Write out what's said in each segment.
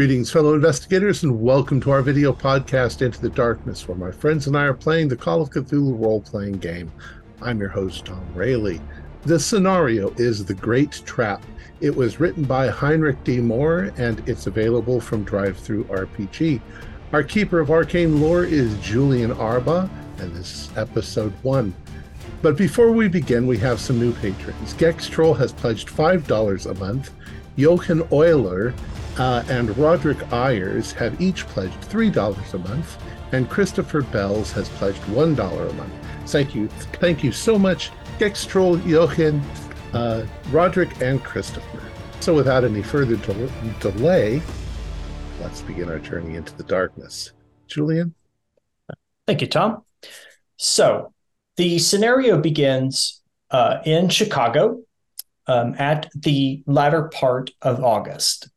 Greetings, fellow investigators, and welcome to our video podcast, Into the Darkness, where my friends and I are playing the Call of Cthulhu role playing game. I'm your host, Tom Rayleigh. The scenario is The Great Trap. It was written by Heinrich D. Moore, and it's available from DriveThruRPG. Our keeper of arcane lore is Julian Arba, and this is episode one. But before we begin, we have some new patrons. Gex Troll has pledged $5 a month. Jochen Euler uh, and Roderick Ayers have each pledged $3 a month, and Christopher Bells has pledged $1 a month. Thank you. Thank you so much, Troll, Jochen, uh, Roderick, and Christopher. So without any further del- delay, let's begin our journey into the darkness. Julian? Thank you, Tom. So the scenario begins uh, in Chicago um, at the latter part of August.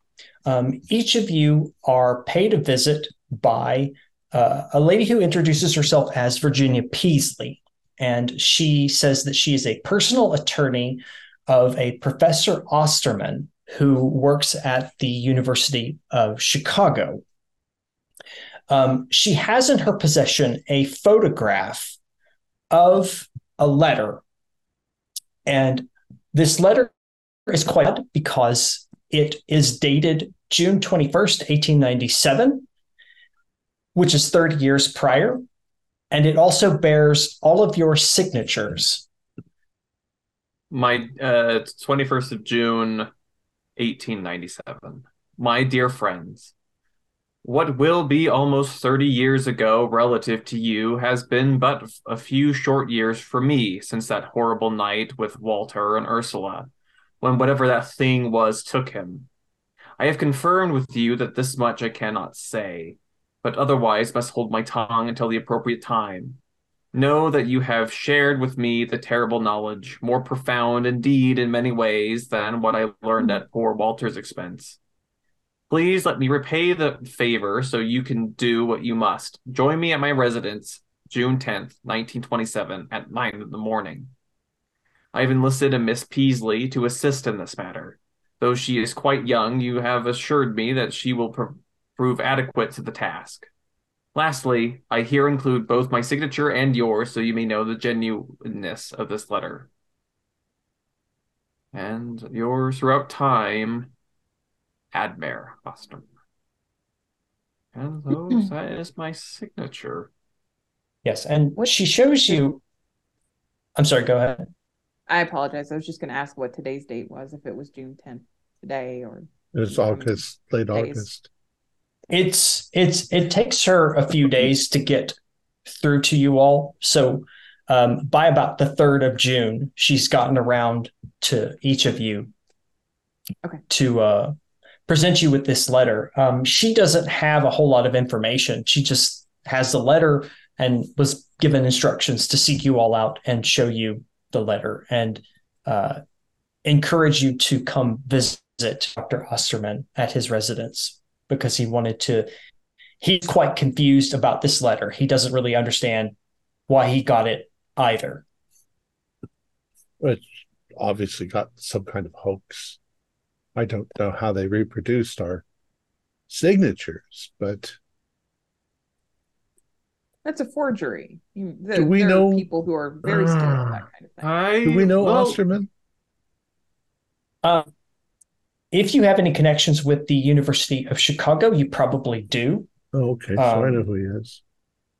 Um, each of you are paid a visit by uh, a lady who introduces herself as Virginia Peasley. And she says that she is a personal attorney of a Professor Osterman who works at the University of Chicago. Um, she has in her possession a photograph of a letter. And this letter is quite because it is dated June 21st, 1897, which is 30 years prior. And it also bears all of your signatures. My uh, 21st of June, 1897. My dear friends, what will be almost 30 years ago relative to you has been but a few short years for me since that horrible night with Walter and Ursula when whatever that thing was took him. I have confirmed with you that this much I cannot say, but otherwise must hold my tongue until the appropriate time. Know that you have shared with me the terrible knowledge, more profound indeed in many ways than what I learned at poor Walter's expense. Please let me repay the favor so you can do what you must. Join me at my residence, June 10th, 1927, at 9 in the morning. I have enlisted a Miss Peasley to assist in this matter. Though she is quite young, you have assured me that she will pr- prove adequate to the task. Lastly, I here include both my signature and yours so you may know the genuineness of this letter. And yours throughout time, Admare Osterman. And those, that is my signature. Yes, and what she shows you. I'm sorry, go ahead. I apologize. I was just going to ask what today's date was, if it was June 10th today or. It's August, late days. August. It's it's it takes her a few days to get through to you all. So um, by about the third of June, she's gotten around to each of you okay. to uh, present you with this letter. Um, she doesn't have a whole lot of information. She just has the letter and was given instructions to seek you all out and show you the letter and uh, encourage you to come visit Dr. Osterman at his residence because he wanted to. He's quite confused about this letter. He doesn't really understand why he got it either. It's obviously got some kind of hoax. I don't know how they reproduced our signatures, but that's a forgery. The, Do we know people who are very skilled at that kind of thing? I, Do we know well, Osterman? Uh, if you have any connections with the University of Chicago, you probably do. Oh, okay. So um, I know who he is.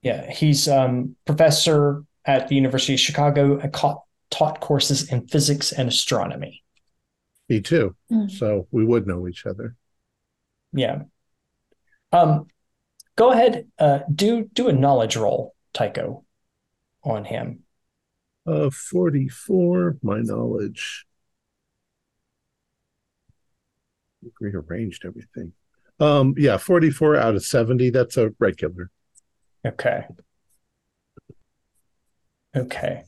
Yeah, he's um, professor at the University of Chicago. I caught, taught courses in physics and astronomy. Me too. Mm. So we would know each other. Yeah. Um, go ahead. Uh, do do a knowledge roll, Tycho, on him. Uh, forty-four. My knowledge. Rearranged everything. Um, yeah, forty-four out of seventy. That's a regular. Okay. Okay.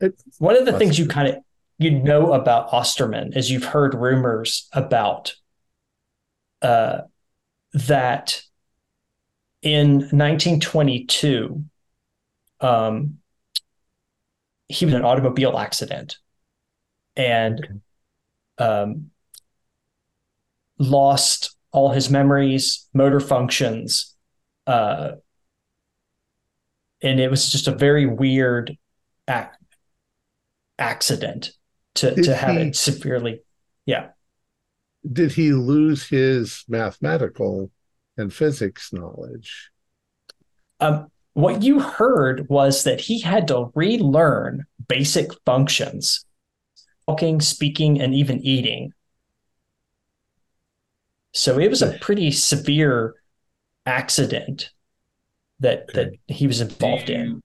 It, One of the things you kind of you know about Osterman is you've heard rumors about uh, that in 1922, um, he was in an automobile accident and um, lost all his memories, motor functions, uh, and it was just a very weird ac- accident to Did to have he- it severely. Yeah. Did he lose his mathematical and physics knowledge? Um, what you heard was that he had to relearn basic functions, talking, speaking, and even eating. So it was a pretty severe accident that that he was involved in.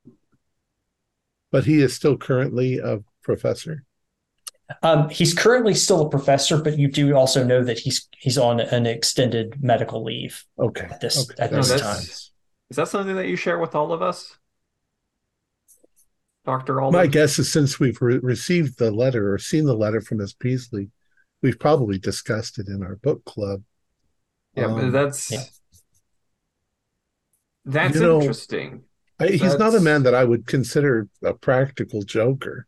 But he is still currently a professor. Um, he's currently still a professor, but you do also know that he's he's on an extended medical leave Okay. at this okay. at No, this that's- time. Is that something that you share with all of us? Dr. Alden? My guess is since we've re- received the letter or seen the letter from Miss Peasley, we've probably discussed it in our book club. Yeah, but Um, that's yeah. that's You know, interesting. I, he's not a man that I would consider a practical joker.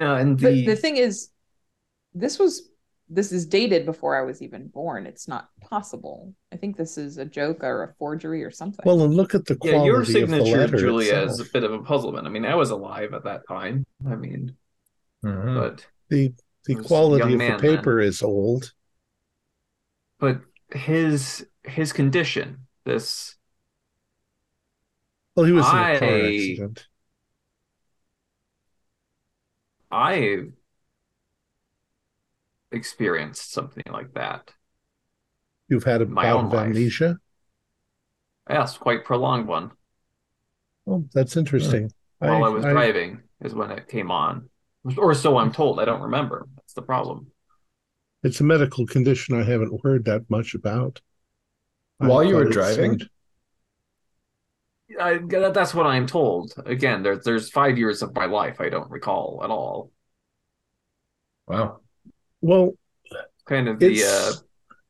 Yeah, and But the, the thing is, this was this is dated before I was even born. It's not possible. I think this is a joke or a forgery or something. Well, and look at the yeah, quality your of the signature, letter Julia, itself. is a bit of a puzzlement. I mean, I was alive at that time. I mean, Mhm. but the the I was a quality of the paper is old. but his his condition, this Well, he was in a car accident. I experienced something like that. You've had a my bout own of life. amnesia. Yes, quite prolonged one. Oh, that's interesting. Hmm. While I, was driving is when it came on, or so I'm told. I don't remember. That's the problem. It's a medical condition I haven't heard that much about. While you were driving? seemed- I, that's what I'm told. Again, there's there's five years of my life I don't recall at all. Wow. well, Kind of the uh,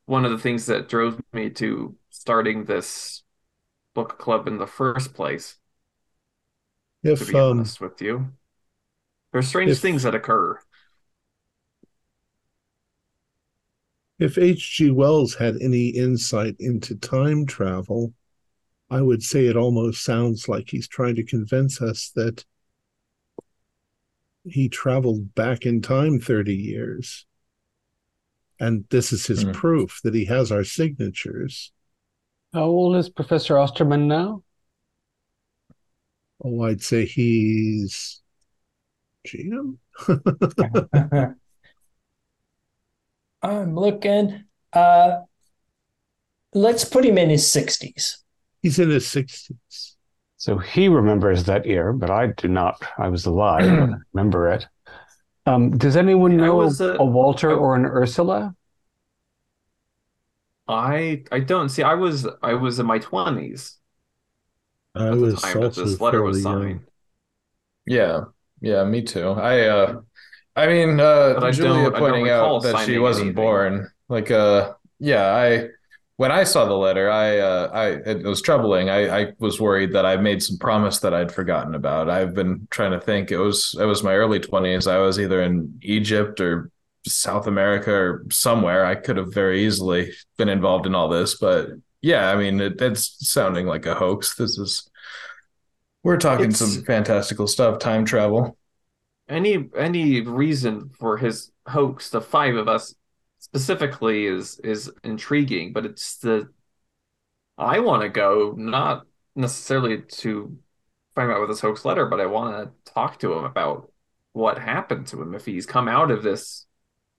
one of the things that drove me to starting this book club in the first place. If To be um, honest with you, there's strange if- things that occur. if H.G. Wells had any insight into time travel, I would say it almost sounds like he's trying to convince us that he traveled back in time 30 years. And this is his Hmm. proof that he has our signatures. How old is Professor Osterman now? Oh, I'd say he's GM. I'm looking. Uh, let's put him in his sixties. He's in his 60s. So he remembers that year, but I do not. I was alive, I remember it. Um, does anyone know was, uh, a Walter I- or an Ursula? I I don't see. I was I was in my twenties I at the was time that also this letter was fairly young. signed. Yeah. Yeah, me too. I uh I mean uh But I Julia don't- I don't pointing out that she wasn't anything. born. Like uh yeah, I when I saw the letter, I uh I it was troubling. I I was worried that I made some promise that I'd forgotten about. I've been trying to think. It was it was my early 20s. I was either in Egypt or South America or somewhere. I could have very easily been involved in all this, but yeah, I mean it, it's sounding like a hoax. This is we're talking It's- some fantastical stuff, time travel. any any reason for his hoax the five of us specifically is is intriguing but it's the i want to go not necessarily to find out with this hoax letter but i want to talk to him about what happened to him if he's come out of this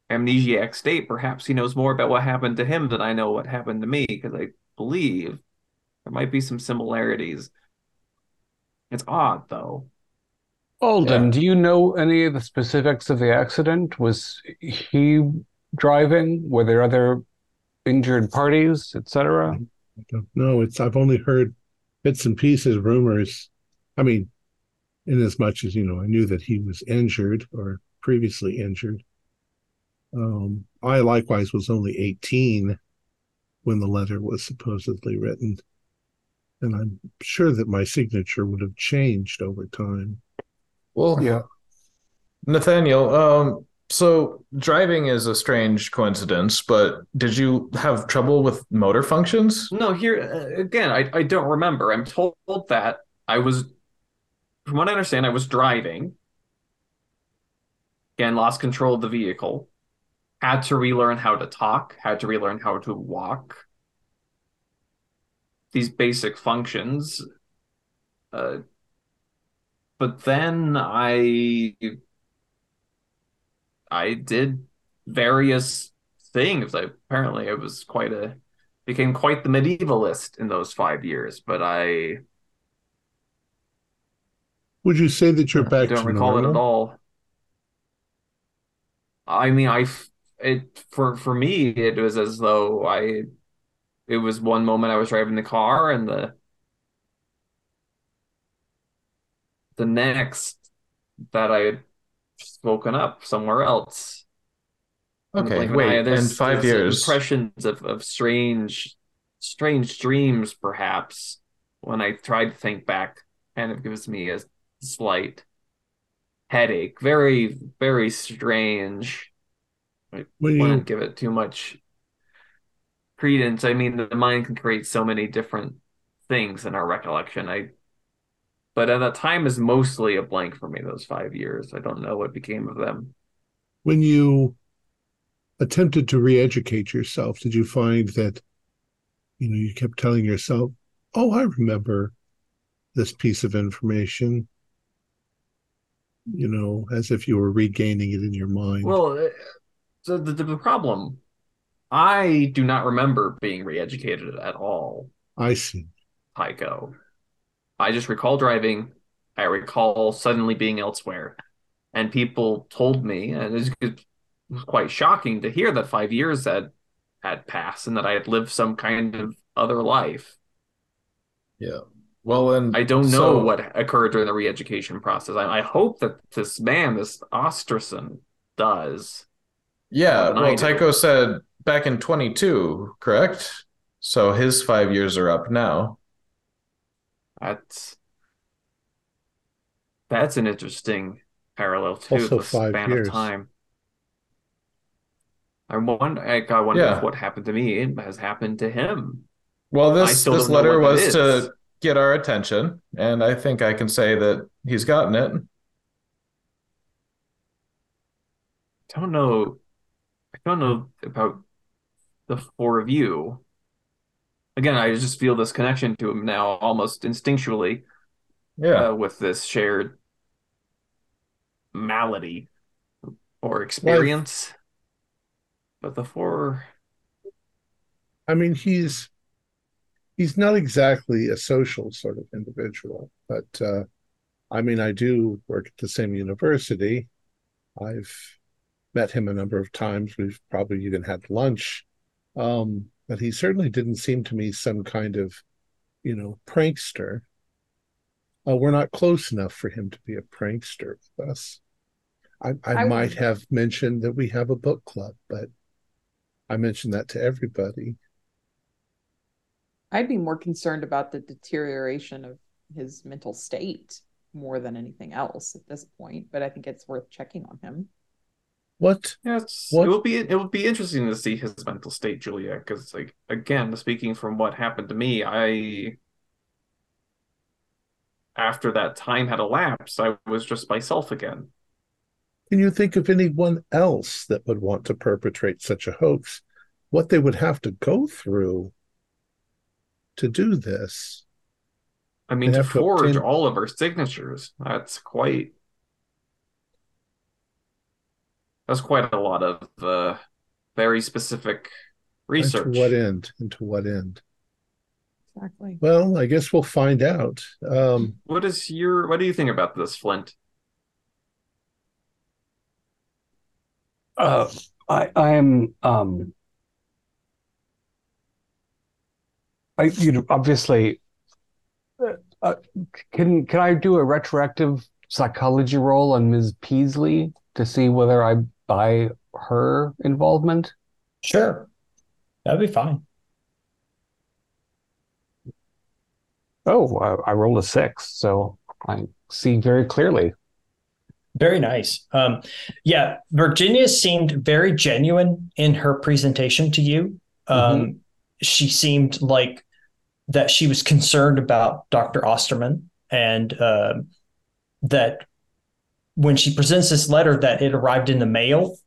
amnesiac state perhaps he knows more about what happened to him than i know what happened to me because i believe there might be some similarities it's odd though Alden, Yeah. do you know any of the specifics of the accident? Was he driving? Were there other injured parties, etc.? I don't know. It's I've only heard bits and pieces, rumors. I mean, in as much as you know, I knew that he was injured or previously injured. Um, I likewise was only 18 when the letter was supposedly written. And I'm sure that my signature would have changed over time. Well, Yeah. Nathaniel, um, So driving is a strange coincidence, but did you have trouble with motor functions? No, here uh, again, I, I don't remember. I'm told that I was, from what I understand, I was driving. Again, lost control of the vehicle. Had to relearn how to talk, had to relearn how to walk. These basic functions. Uh, but then I I did various things. I, apparently, I was quite a became quite the medievalist in those five years. But I Would you say that you're back don't to recall it at all. I mean, I it for for me it was as though I it was one moment I was driving the car and the the next that I had just woken up somewhere else. Okay, blink an eye. wait, in There's- five there's years. impressions of, of strange strange dreams perhaps when I try to think back kind of gives me a slight headache. Very, very strange. I when wouldn't give it too much credence. I mean, the mind can create so many different things in our recollection. I, but at that time is mostly a blank for me. Those five years, I don't know what became of them. when you attempted to re-educate yourself, did you find that you know you kept telling yourself, "Oh, I remember this piece of information," you know, as if you were regaining it in your mind? Well, uh, so the, the problem, I do not remember being re-educated at all. I see. Tycho. I just recall driving. I recall suddenly being elsewhere. And people told me, and it was quite shocking to hear that five years had, had passed and that I had lived some kind of other life. Yeah. Well, and I don't know so- what occurred during the re education process. I, I hope that this man, this Osterson, does. Yeah, well. Tycho said back in 22, correct? So his five years are up now. That's that's an interesting parallel too. Also the five span years. of time. I wonder. I, I wonder Yeah. if what happened to me has happened to him. Well, this this letter was to get our attention, and I think I can say that he's gotten it. I don't know. I don't know about the four of you. Again, I just feel this connection to him now, almost instinctually, Yeah. uh, with this shared malady or experience. But the four, I mean, he's he's not exactly a social sort of individual, but uh, I mean, I do work at the same university. I've met him a number of times. We've probably even had lunch. Um, but he certainly didn't seem to me some kind of, you know, prankster. Uh, we're not close enough for him to be a prankster with us. I, I, I might would- have mentioned that we have a book club, but I mentioned that to everybody. I'd be more concerned about the deterioration of his mental state more than anything else at this point, but I think it's worth checking on him. What? yes, What- it will be it will be interesting to see his mental state, Julia, because like again, speaking from what happened to me, I after that time had elapsed, I was just myself again. Can you think of anyone else that would want to perpetrate such a hoax? What they would have to go through to do this? I mean, to have to forge obtain- all of our signatures, that's quite that's quite a lot of uh, very specific And to research. what end? And to what end? Exactly. Well, I guess we'll find out. Um, What is your what do you think about this, Flint? Uh, I I am um I you know obviously uh, uh, can can I do a retroactive psychology roll on Ms. Peasley to see whether I buy her involvement? Sure. That'd be fine. Oh, I, I rolled a six, so I see very clearly. Very nice. Um, yeah, Virginia seemed very genuine in her presentation to you. Um, She seemed like that she was concerned about Dr. Osterman and uh, that when she presents this letter that it arrived in the mail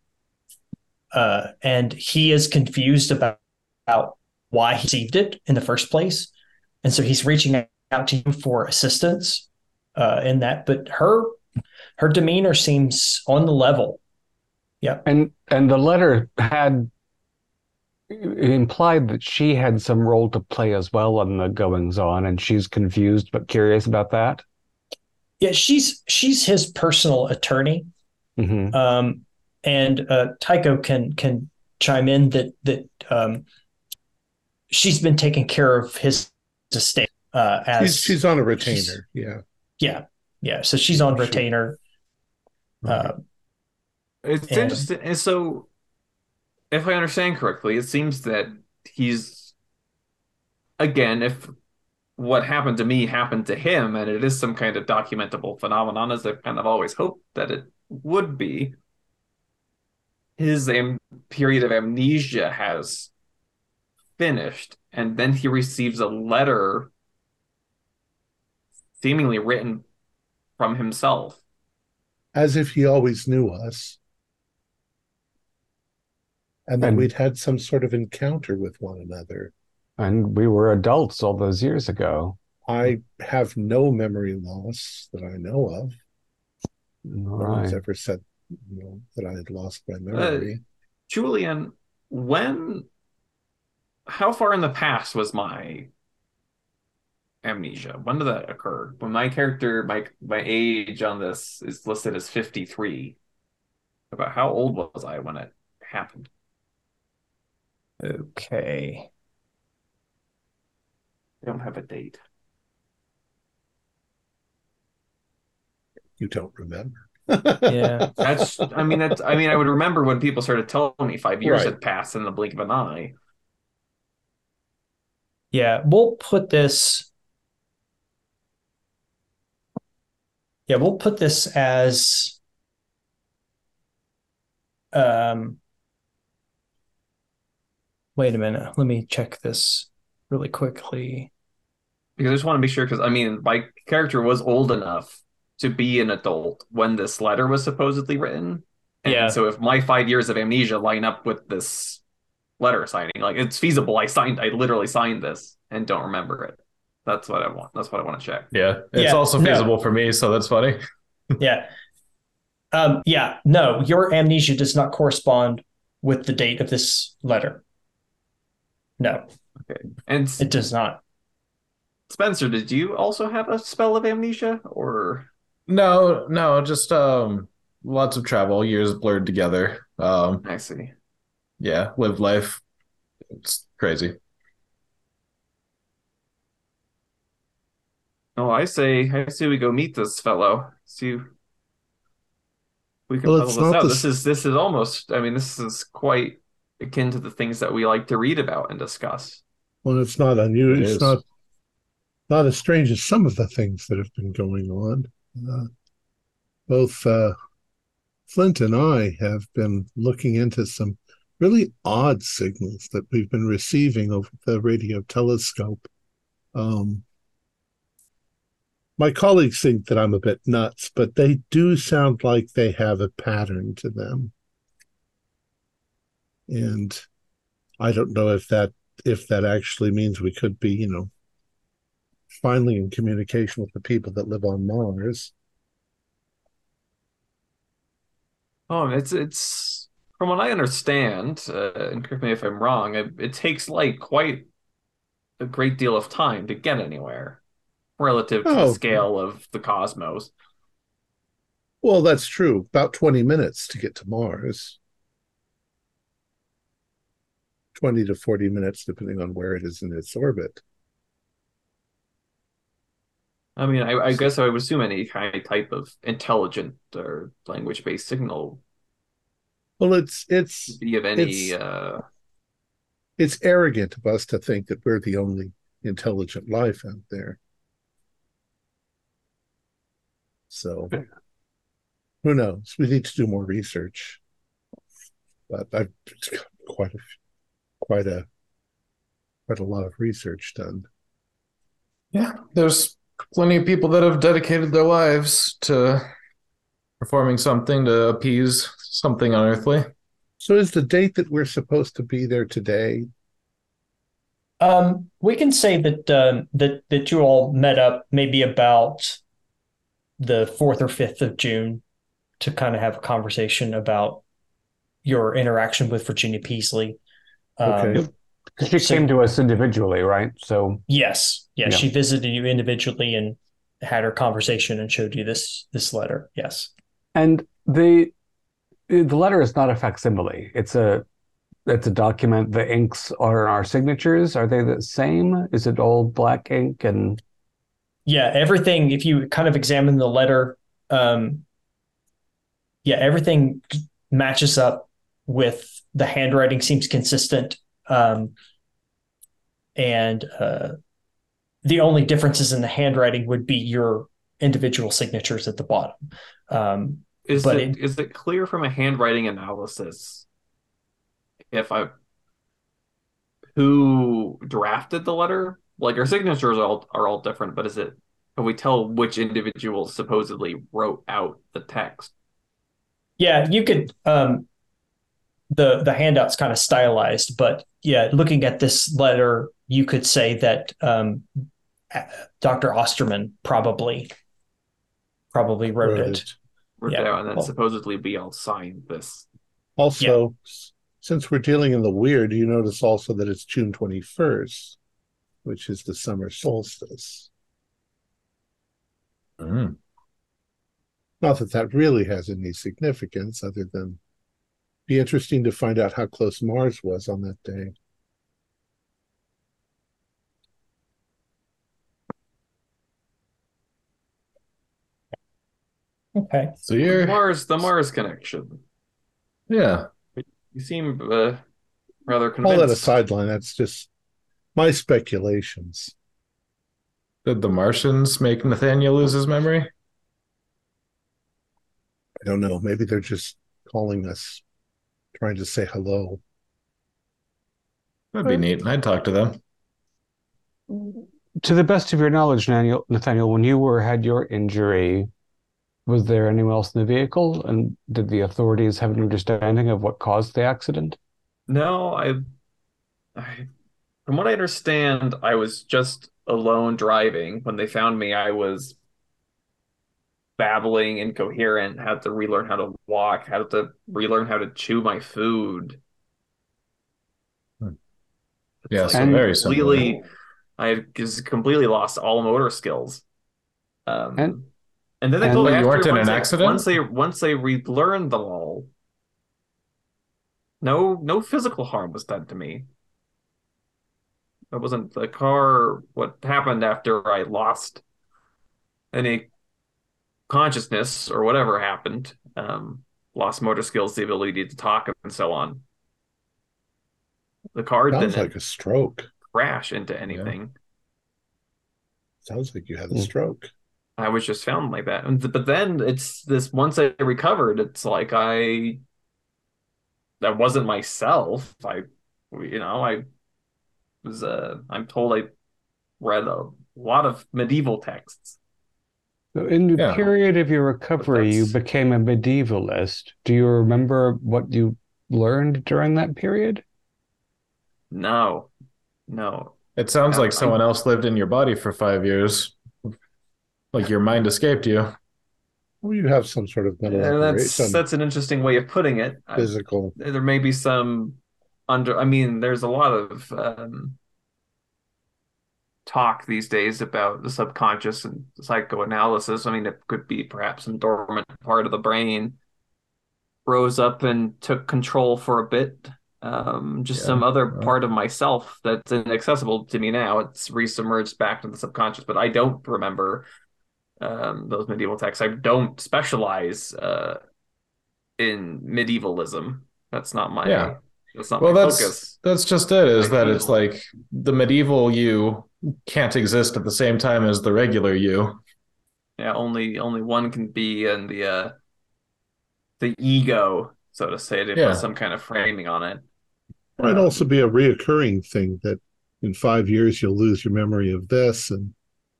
uh, and he is confused about, about why he received it in the first place. And so he's reaching out to him for assistance uh, in that. But her her demeanor seems on the level. Yeah. And and the letter had implied that she had some role to play as well in the goings on, and she's confused but curious about that. Yeah, she's she's his personal attorney. hmm Um, and uh, Tycho can can chime in that that um, she's been taking care of his estate uh, as She's, she's on a retainer. Yeah. yeah yeah. So she's on Sure. retainer. Uh, It's And- interesting. And so, if I understand correctly, it seems that he's, again, if what happened to me happened to him and it is some kind of documentable phenomenon, as I've kind of always hoped that it would be, his am- period of amnesia has finished. And then he receives a letter seemingly written from himself. As if he always knew us. And that And- we'd had some sort of encounter with one another. And we were adults all those years ago. I have no memory loss that I know of. All No one's ever said you know, that I had lost my uh, memory. Julian, when, how far in the past was my amnesia? When did that occur? When my character, my my age on this is listed as 53. About how old was I when it happened? okay. I don't have a date. you don't remember. Yeah. That's, I mean, that's, I mean, I would remember when people started telling me five years Right. had passed in the blink of an eye. Yeah, we'll put this. Yeah, we'll put this as um wait a minute. Let me check this really quickly. Because I just want to be sure, because I mean, my character was old enough to be an adult when this letter was supposedly written. And Yeah. so if my five years of amnesia line up with this letter signing, like it's feasible. I signed, I literally signed this and don't remember it. That's what I want. That's what I want to check. Yeah, it's Yeah, also no. feasible for me, so that's funny. Yeah. Um yeah, no, your amnesia does not correspond with the date of this letter. No, And it does not. Spencer, did you also have a spell of amnesia or? No, no, just um, lots of travel, years blurred together. Um, I see. yeah, lived life. It's crazy. Oh, I say, I say we go meet this fellow. See, we can Well, puzzle this out. the This is this is almost. I mean, this is quite akin to the things that we like to read about and discuss. Well, it's not unusual. It It's not not as strange as some of the things that have been going on. Uh, both uh, Flint and I have been looking into some really odd signals that we've been receiving over the radio telescope. Um, my colleagues think that I'm a bit nuts, but they do sound like they have a pattern to them. And I don't know if that if that actually means we could be, you know, finally in communication with the people that live on Mars. Oh, it's it's from what I understand, uh, and correct me if I'm wrong. It, it takes like quite a great deal of time to get anywhere relative to the Oh. scale of the cosmos. Well, that's true. About 20 minutes to get to Mars. 20 to 40 minutes, depending on where it is in its orbit. I mean, I, I guess I would assume any kind of type of intelligent or language-based signal Well, it's it's be of any It's- uh it's arrogant of us to think that we're the only intelligent life out there. So who knows? We need to do more research. But I've quite a quite a quite a lot of research done. Yeah, there's plenty of people that have dedicated their lives to performing something to appease something unearthly. So is the date that we're supposed to be there today? Um, we can say that um, that that you all met up maybe about the fourth or fifth of June to kind of have a conversation about your interaction with Virginia Peasley. Um, Okay. She So- came to us individually, right? So Yes, yes, Yeah. she visited you individually and had her conversation and showed you this this letter. Yes. And the the letter is not a facsimile. It's a it's a document. The inks are our signatures. Are they the same? Is it all black ink and Yeah, everything. If you kind of examine the letter, um, yeah, everything matches up with the handwriting. Seems consistent, um, and uh, the only differences in the handwriting would be your individual signatures at the bottom. Um, Is it it- is it clear from a handwriting analysis if I who drafted the letter? Like our signatures are all are all different, but is it can we tell which individual supposedly wrote out the text? Yeah, you could. Um, the the handout's kind of stylized, but yeah, looking at this letter, you could say that um, Dr. Osterman probably probably wrote Wrote it. it. Wrote Yeah. it and then Well- supposedly we all signed this. Also, s- since we're dealing in the weird, you notice also that it's June 21st, which is the summer solstice. Mm. Not that that really has any significance other than be interesting to find out how close Mars was on that day. Okay. So you're Mars, the Mars connection. yeah. You seem uh, rather Call that a convinced. sideline. That's just my speculations. Did the Martians make Nathaniel lose his memory? I don't know. Maybe they're just calling us, trying to say hello. That'd be neat. I'd talk to them. to the best of your knowledge, Nathaniel, Nathaniel, when you were had your injury, was there anyone else in the vehicle? And did the authorities have an understanding of what caused the accident? No, I, I, from what I understand, I was just alone driving. When they found me, I was babbling, incoherent, had to relearn how to walk, had to relearn how to chew my food. Yeah, It's so And- very similar. completely, I just completely lost all motor skills. Um, And- and then they and- told me But you after- weren't in an they- accident? Once they once they relearned them all, no no physical harm was done to me. It wasn't the car. What happened after I lost any consciousness or whatever happened? Um, lost motor skills, the ability to talk, and so on. The car Sounds didn't like a stroke. crash into anything. Sounds like you had a Hmm. stroke. I was just found like that. But then it's this once I recovered, it's like I that wasn't myself. I you know, I was uh I'm told I read a lot of medieval texts. So in the Yeah. period of your recovery, you became a medievalist. Do you remember what you learned during that period? No. No. It sounds Yeah, like someone I'm- else lived in your body for five years. Like your mind escaped you. Well, you have some sort of mental And that's operation, that's an interesting way of putting it. I- physical. there may be some under i mean there's a lot of um talk these days about the subconscious and psychoanalysis i mean it could be perhaps some dormant part of the brain rose up and took control for a bit um just Yeah, some other well. part of myself that's inaccessible to me now it's resubmerged back to the subconscious but i don't remember um those medieval texts i don't specialize uh in medievalism that's not my Yeah. that's not Well, my that's focus. that's just it. Is that it's like the medieval you can't exist at the same time as the regular you. Yeah, only only one can be in the uh the ego, so to say, to Yeah. put some kind of framing on it. Might Um, also be a reoccurring thing that in five years you'll lose your memory of this and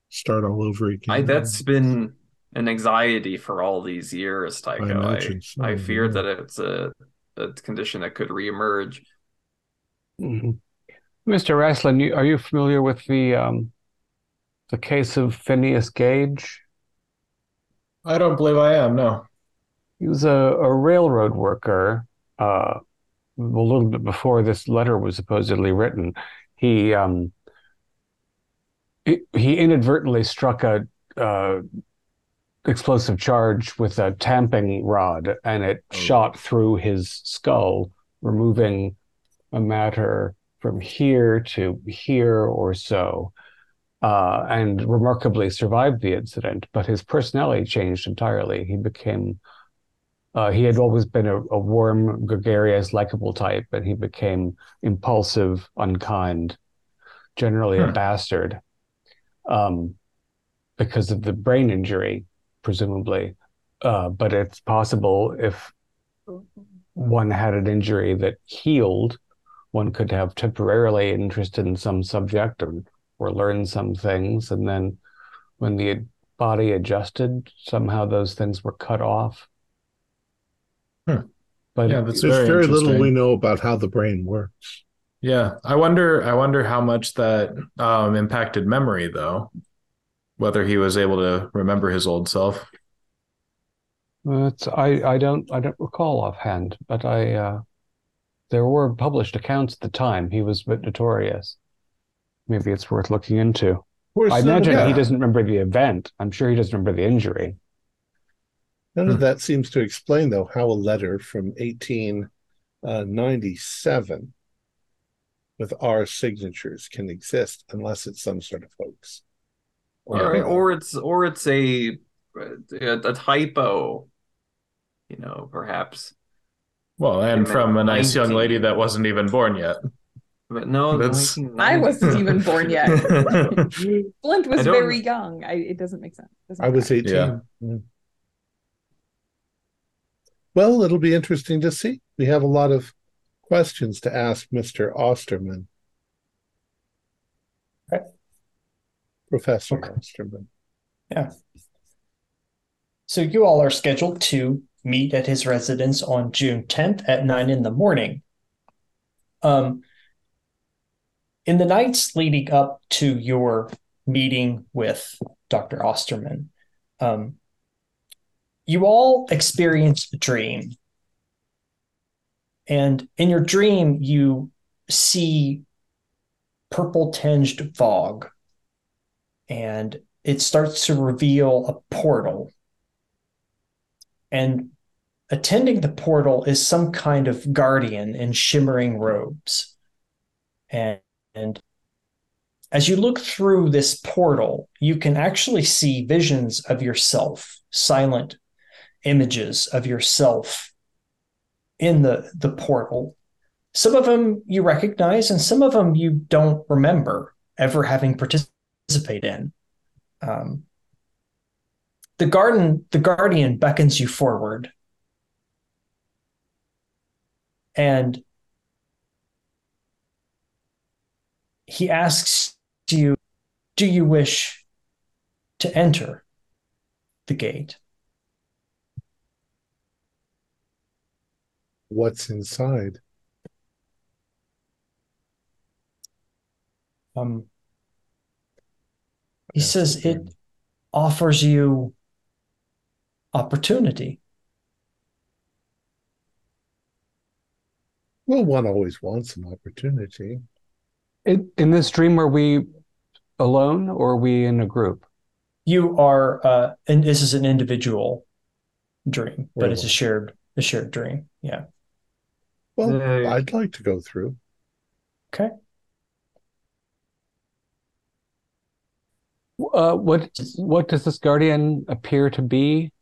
start all over again. I, that's been an anxiety for all these years, Tycho. I, imagine so, I fear yeah. that it's a, a condition that could reemerge. Mhm. Mr. Raslin, are you familiar with the um, the case of Phineas Gage? I don't believe I am. No. He was a, a railroad worker. Uh, a little bit before this letter was supposedly written, he um, he, he inadvertently struck a uh, explosive charge with a tamping rod, and it Oh. shot through his skull, removing a matter from here to here or so. Uh, and remarkably survived the incident, but his personality changed entirely. He became uh, he had always been a, a warm, gregarious, likable type, and he became impulsive, unkind, generally a Hmm. bastard, um, because of the brain injury, presumably. Uh, but it's possible if one had an injury that healed, one could have temporarily interested in some subject or, or learn some things, and then when the body adjusted, somehow those things were cut off. Hmm. But Yeah, that's There's very, very little we know about how the brain works. Yeah, I wonder. I wonder how much that um, impacted memory, though. Whether he was able to remember his old self. It's, I, I don't I don't recall offhand, but I uh, there were published accounts at the time. He was a bit notorious. Maybe it's worth looking into. Course, I none of imagine he doesn't remember the event. I'm sure he doesn't remember the injury. None of Hmm. that seems to explain, though, how a letter from 1897 with our signatures can exist unless it's some sort of hoax. Or, or it's or it's a, a a typo, you know, perhaps. Well, and And from a nice young lady that wasn't even born yet. But no, That's- 1990 I wasn't even born yet. Flint was don't- very young. I, it doesn't make sense. Doesn't I make was sense. 18. Yeah. Yeah. Well, it'll be interesting to see. We have a lot of questions to ask Mr. Osterman. Okay. Professor Okay. Osterman. Yeah. So you all are scheduled to meet at his residence on June 10th at 9 in the morning. Um, in the nights leading up to your meeting with Dr. Osterman, um, you all experience a dream. And in your dream, you see purple tinged fog, and it starts to reveal a portal and attending the portal is some kind of guardian in shimmering robes. And, and as you look through this portal, you can actually see visions of yourself, silent images of yourself in the, the portal. Some of them you recognize, and some of them you don't remember ever having participated in. Um, the garden the guardian beckons you forward and he asks you do you wish to enter the gate? What's inside? um he That's says it offers you opportunity Well, one always wants an opportunity. In, in this dream, were we alone or are we in a group? you are uh and this is an individual dream but it's a shared a shared dream yeah Well, Uh, I'd like to go through. okay Uh, what what does this guardian appear to be?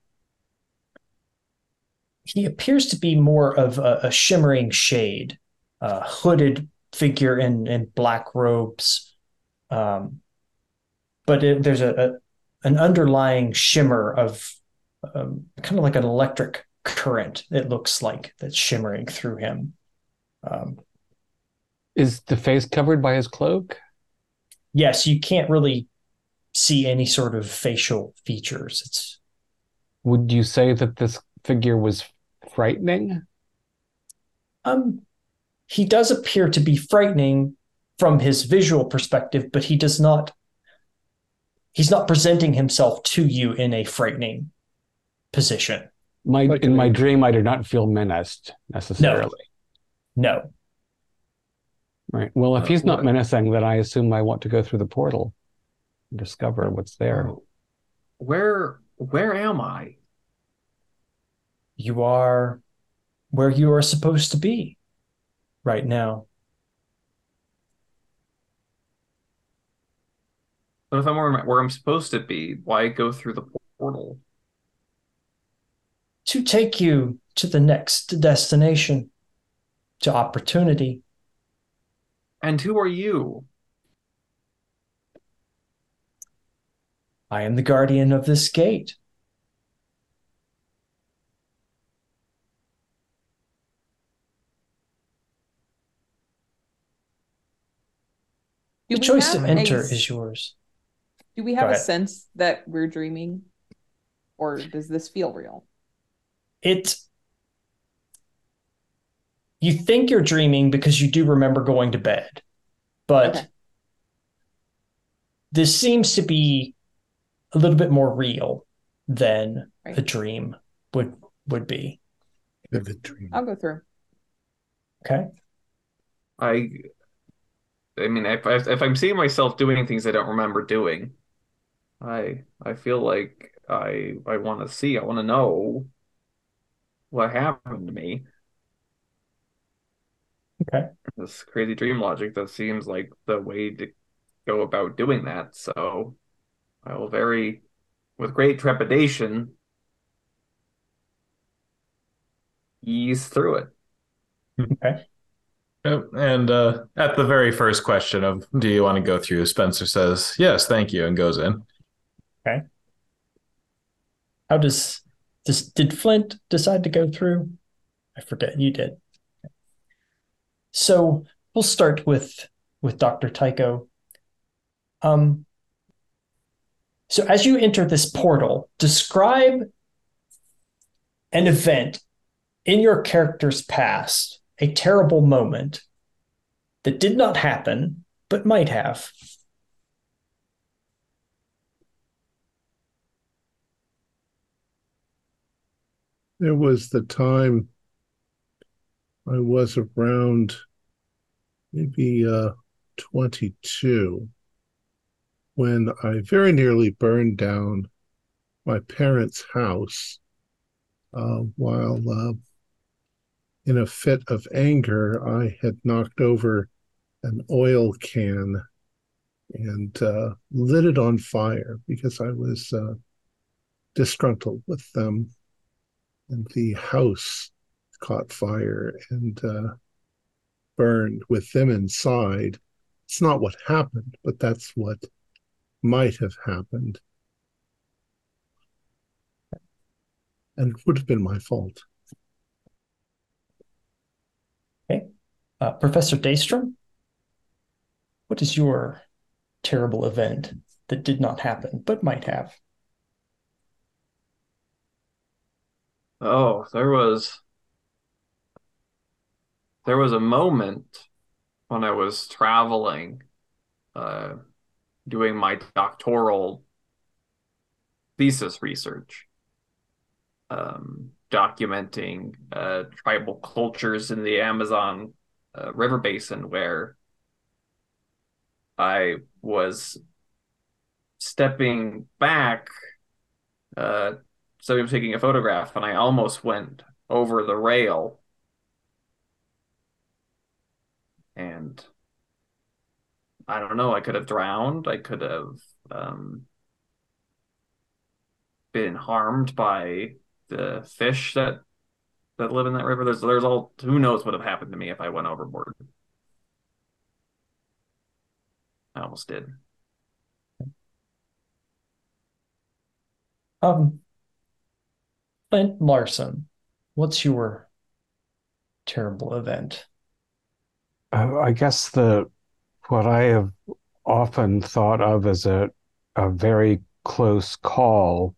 He appears to be more of a, a shimmering shade, a hooded figure in, in black robes. Um, but it, there's a, a an underlying shimmer of um, kind of like an electric current. It looks like that's shimmering through him. Um, Is the face covered by his cloak? yes, you can't really see any sort of facial features. It's Would you say that this figure was frightening? um, he does appear to be frightening from his visual perspective, but he does not. He's not presenting himself to you in a frightening position. My Like in my dream, I did not feel menaced necessarily. No, Right. Well, if Uh, he's not what- menacing, then I assume I want to go through the portal and discover what's there. Oh. Where where am I? You are where you are supposed to be right now. But if I'm where, I'm- where I'm supposed to be, why go through the portal? to take you to the next destination, to opportunity. And who are you? I am the guardian of this gate. Do The choice to enter a- is yours. Do we have a sense that we're dreaming? Or does this feel real? It you think you're dreaming because you do remember going to bed. But Okay. this seems to be a little bit more real than Right. a dream would would be. Vivid dream. I'll go through. Okay. I I mean if if I'm seeing myself doing things I don't remember doing, I I feel like I I want to see, I want to know what happened to me. Okay. This crazy dream logic that seems like the way to go about doing that. So I will very with great trepidation ease through it. Okay. And uh, at the very first question of "Do you want to go through?" Spencer says, "Yes, thank you," and goes in. Okay. How does does did Flint decide to go through? I forget. You did. So we'll start with with Dr. Tycho. Um so as you enter this portal, describe an event in your character's past, a terrible moment that did not happen, but might have. There was the time I was around maybe uh, 22 when I very nearly burned down my parents' house uh, while uh, in a fit of anger, I had knocked over an oil can and uh, lit it on fire because I was uh, disgruntled with them and the house caught fire and uh, burned with them inside. It's not what happened, but that's what might have happened. And it would have been my fault. Uh, Professor Daystrom, what is your terrible event that did not happen but might have? Oh, there was there was a moment when I was traveling, uh, doing my doctoral thesis research, um, documenting uh, tribal cultures in the Amazon uh, River Basin, where I was stepping back, uh, so I was taking a photograph, and I almost went over the rail. And I don't know, I could have drowned, I could have um, been harmed by the fish that that live in that river. There's there's all who knows what would have happened to me if I went overboard. I almost did. Um, Flint Larson, what's your terrible event? Uh, I guess the what I have often thought of as a a very close call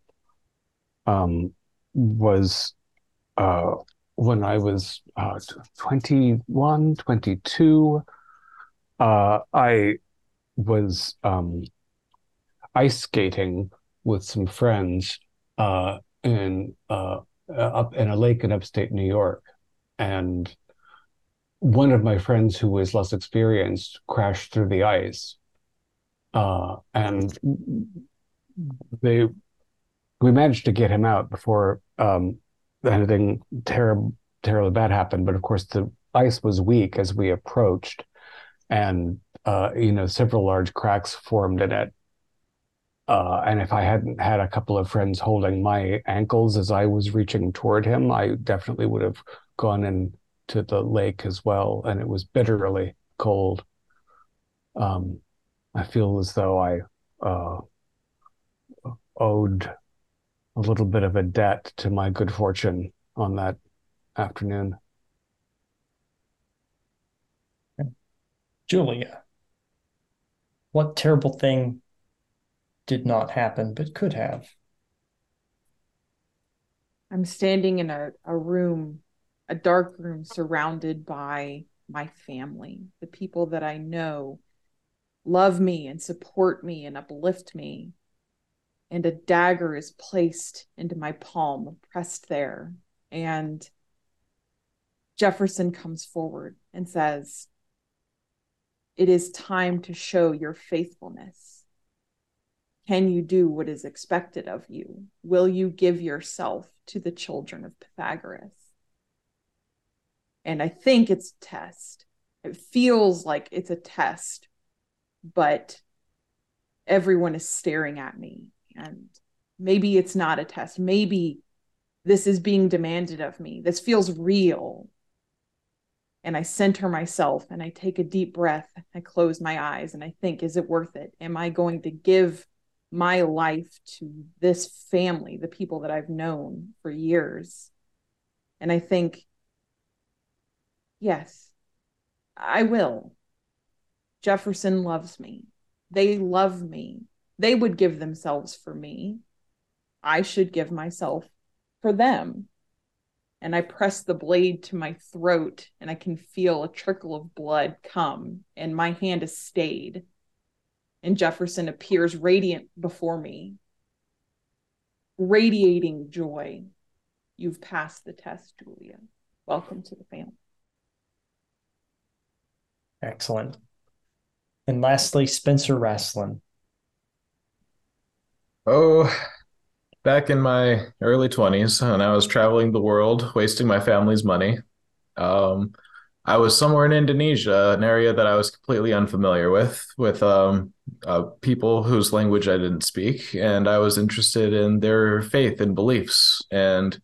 um, was uh, when I was uh, 21, 22. Uh, I was um, ice skating with some friends uh, in uh, up in a lake in upstate New York, and one of my friends who was less experienced crashed through the ice, uh, and they we managed to get him out before um, anything terrible terribly bad happened. But of course, the ice was weak as we approached, and uh, you know several large cracks formed in it. Uh, and if I hadn't had a couple of friends holding my ankles as I was reaching toward him, I definitely would have gone into the lake as well. And it was bitterly cold. Um, I feel as though I uh, owed a little bit of a debt to my good fortune on that afternoon. Julia, what terrible thing did not happen but could have? I'm standing in a, a room, a dark room surrounded by my family, the people that I know love me and support me and uplift me. And a dagger is placed into my palm, pressed there. And Jefferson comes forward and says, It is time to show your faithfulness. Can you do what is expected of you? Will you give yourself to the children of Pythagoras? And I think it's a test. It feels like it's a test, but everyone is staring at me. And maybe it's not a test. Maybe this is being demanded of me. This feels real and I center myself and I take a deep breath. I close my eyes and I think, is it worth it? Am I going to give my life to this family, the people that I've known for years? And I think, yes, I will. Jefferson loves me. They love me. They would give themselves for me. I should give myself for them and I press the blade to my throat and I can feel a trickle of blood come and my hand is stayed. And Jefferson appears radiant before me, radiating joy. You've passed the test, Julia. Welcome to the family. Excellent. And lastly, Spencer Rasslin. Oh, back in my early 20s and I was traveling the world, wasting my family's money. Um, I was somewhere in Indonesia, an area that I was completely unfamiliar with, with um, uh, people whose language I didn't speak. And I was interested in their faith and beliefs. And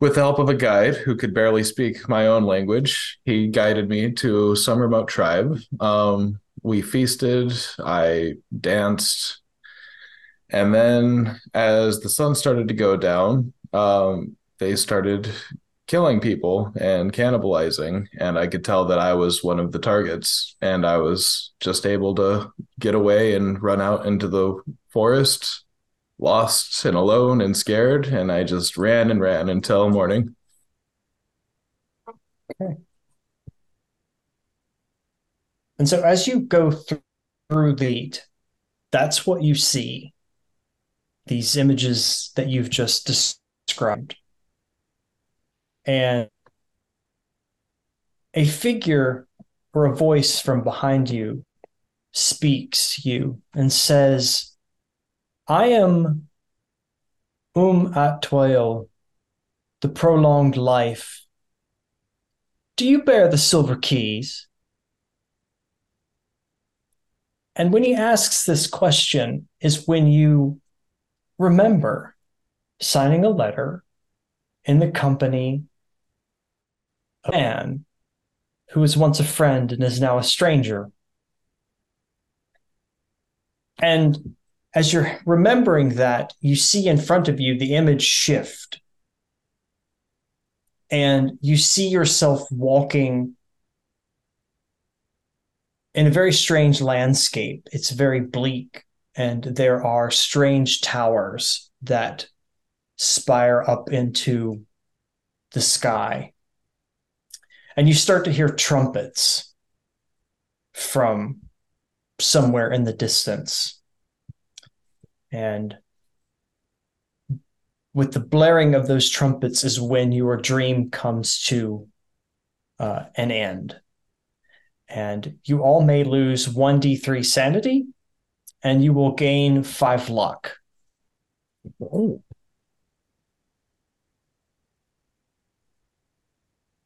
with the help of a guide who could barely speak my own language, he guided me to some remote tribe. Um, we feasted, I danced, and then as the sun started to go down, um, they started killing people and cannibalizing. And I could tell that I was one of the targets. And I was just able to get away and run out into the forest, lost and alone and scared. And I just ran and ran until morning. Okay. And so as you go through the, that's what you see these images that you've just described. And a figure or a voice from behind you speaks you and says, I am Um Atwael, the prolonged life. Do you bear the silver keys? And when he asks this question, is when you remember signing a letter in the company of a man who was once a friend and is now a stranger. And as you're remembering that, you see in front of you the image shift. and you see yourself walking in a very strange landscape. It's very bleak, and there are strange towers that spire up into the sky. And you start to hear trumpets from somewhere in the distance. And with the blaring of those trumpets is when your dream comes to uh, an end. And you all may lose 1d3 sanity, and you will gain five luck. Oh,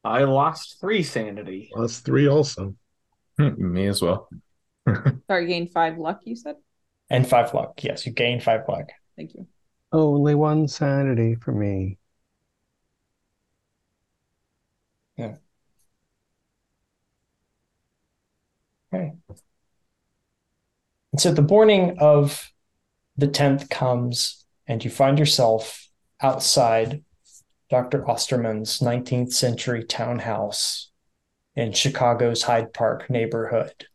I lost three sanity. that's three also. Hmm, me as well. Sorry, gain five luck, you said? And five luck. Yes, you gain five luck. Thank you. Only one sanity for me. Yeah. Okay. And so the morning of the 10th comes, and you find yourself outside Dr. Osterman's 19th century townhouse in Chicago's Hyde Park neighborhood.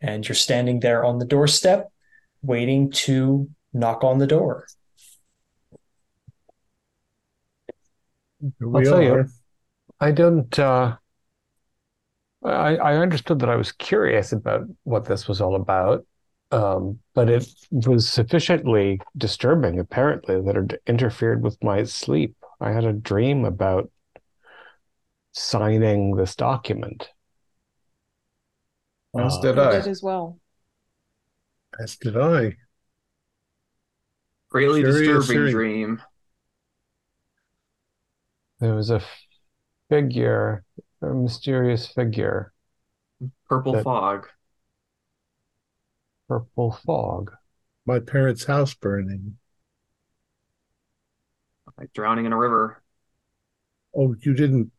And you're standing there on the doorstep, waiting to knock on the door. Here I'll we tell you. I don't, uh, I, I understood that I was curious about what this was all about, um, but it was sufficiently disturbing, apparently, that it interfered with my sleep. I had a dream about signing this document. As Uh, did I I. did as well. As did I. Greatly Curious disturbing hearing. dream. There was a figure, a mysterious figure, Purple That- fog. purple fog. My parents' house burning. Like drowning in a river. Oh, you didn't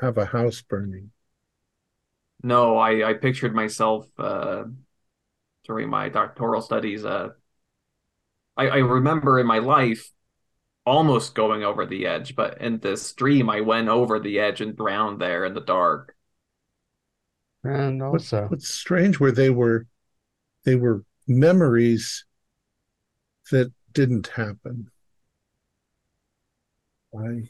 have a house burning. No, I, I pictured myself uh, during my doctoral studies. Uh, I, I remember in my life almost going over the edge, but in this dream, I went over the edge and drowned there in the dark. And What's, also, what's strange where they were they were memories that didn't happen. I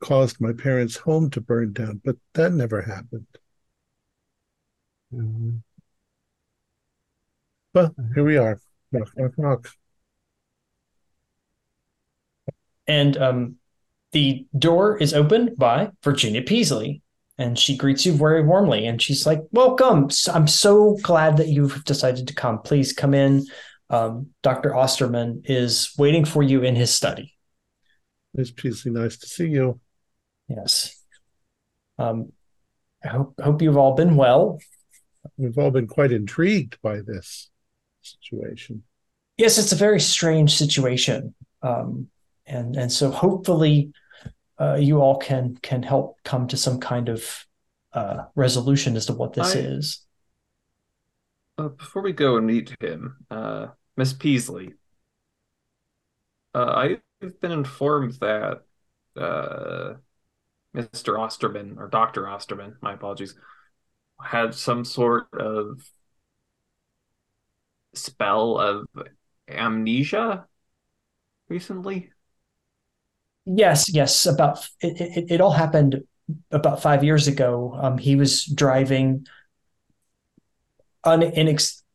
caused my parents' home to burn down, but that never happened. Mhm. Well, here we are. Knock, knock, knock. And um, the door is opened by Virginia Peasley, and she greets you very warmly. And she's like, "Welcome! I'm so glad that you've decided to come. Please come in. Um, Dr. Osterman is waiting for you in his study." Miss Peasley, nice to see you. Yes. Um, I hope hope you've all been well. We've all been quite intrigued by this situation. Yes, it's a very strange situation, um, and and so hopefully, uh, you all can can help come to some kind of uh, resolution as to what this I- is. Uh, before we go and meet him, uh, Miss Peasley, uh, I've been informed that uh, Mr. Osterman, or Dr. Osterman, my apologies, had some sort of spell of amnesia recently. Yes, yes. About it, it, it all happened about five years ago. Um, he was driving. Un,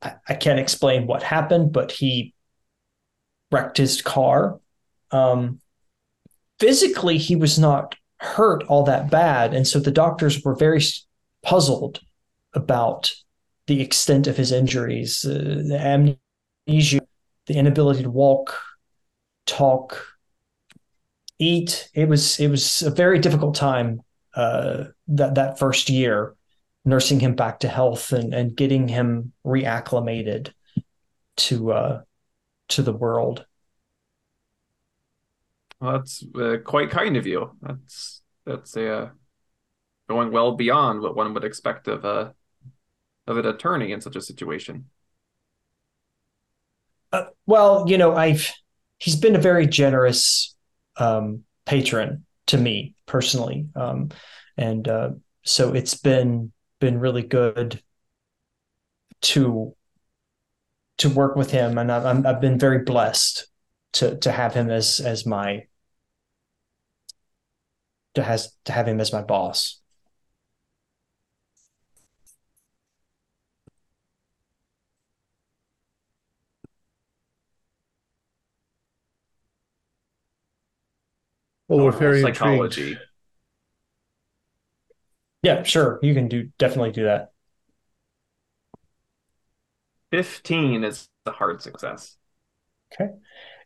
I, I can't explain what happened, but he wrecked his car. Um, physically, he was not hurt all that bad, and so the doctors were very puzzled about the extent of his injuries, uh, the amnesia, the inability to walk, talk eat. It was it was a very difficult time uh, that that first year, nursing him back to health and and getting him reacclimated to uh, to the world. Well, that's uh, quite kind of you. That's that's uh, going well beyond what one would expect of a of an attorney in such a situation. Uh, well, you know, I've he's been a very generous um, patron to me personally, um, and uh, so it's been been really good to to work with him, and I've, I've been very blessed to to have him as as my to has to have him as my boss. Well, we're very psychology. intrigued. Yeah, sure. You can do definitely do that. 15 is a hard success. Okay.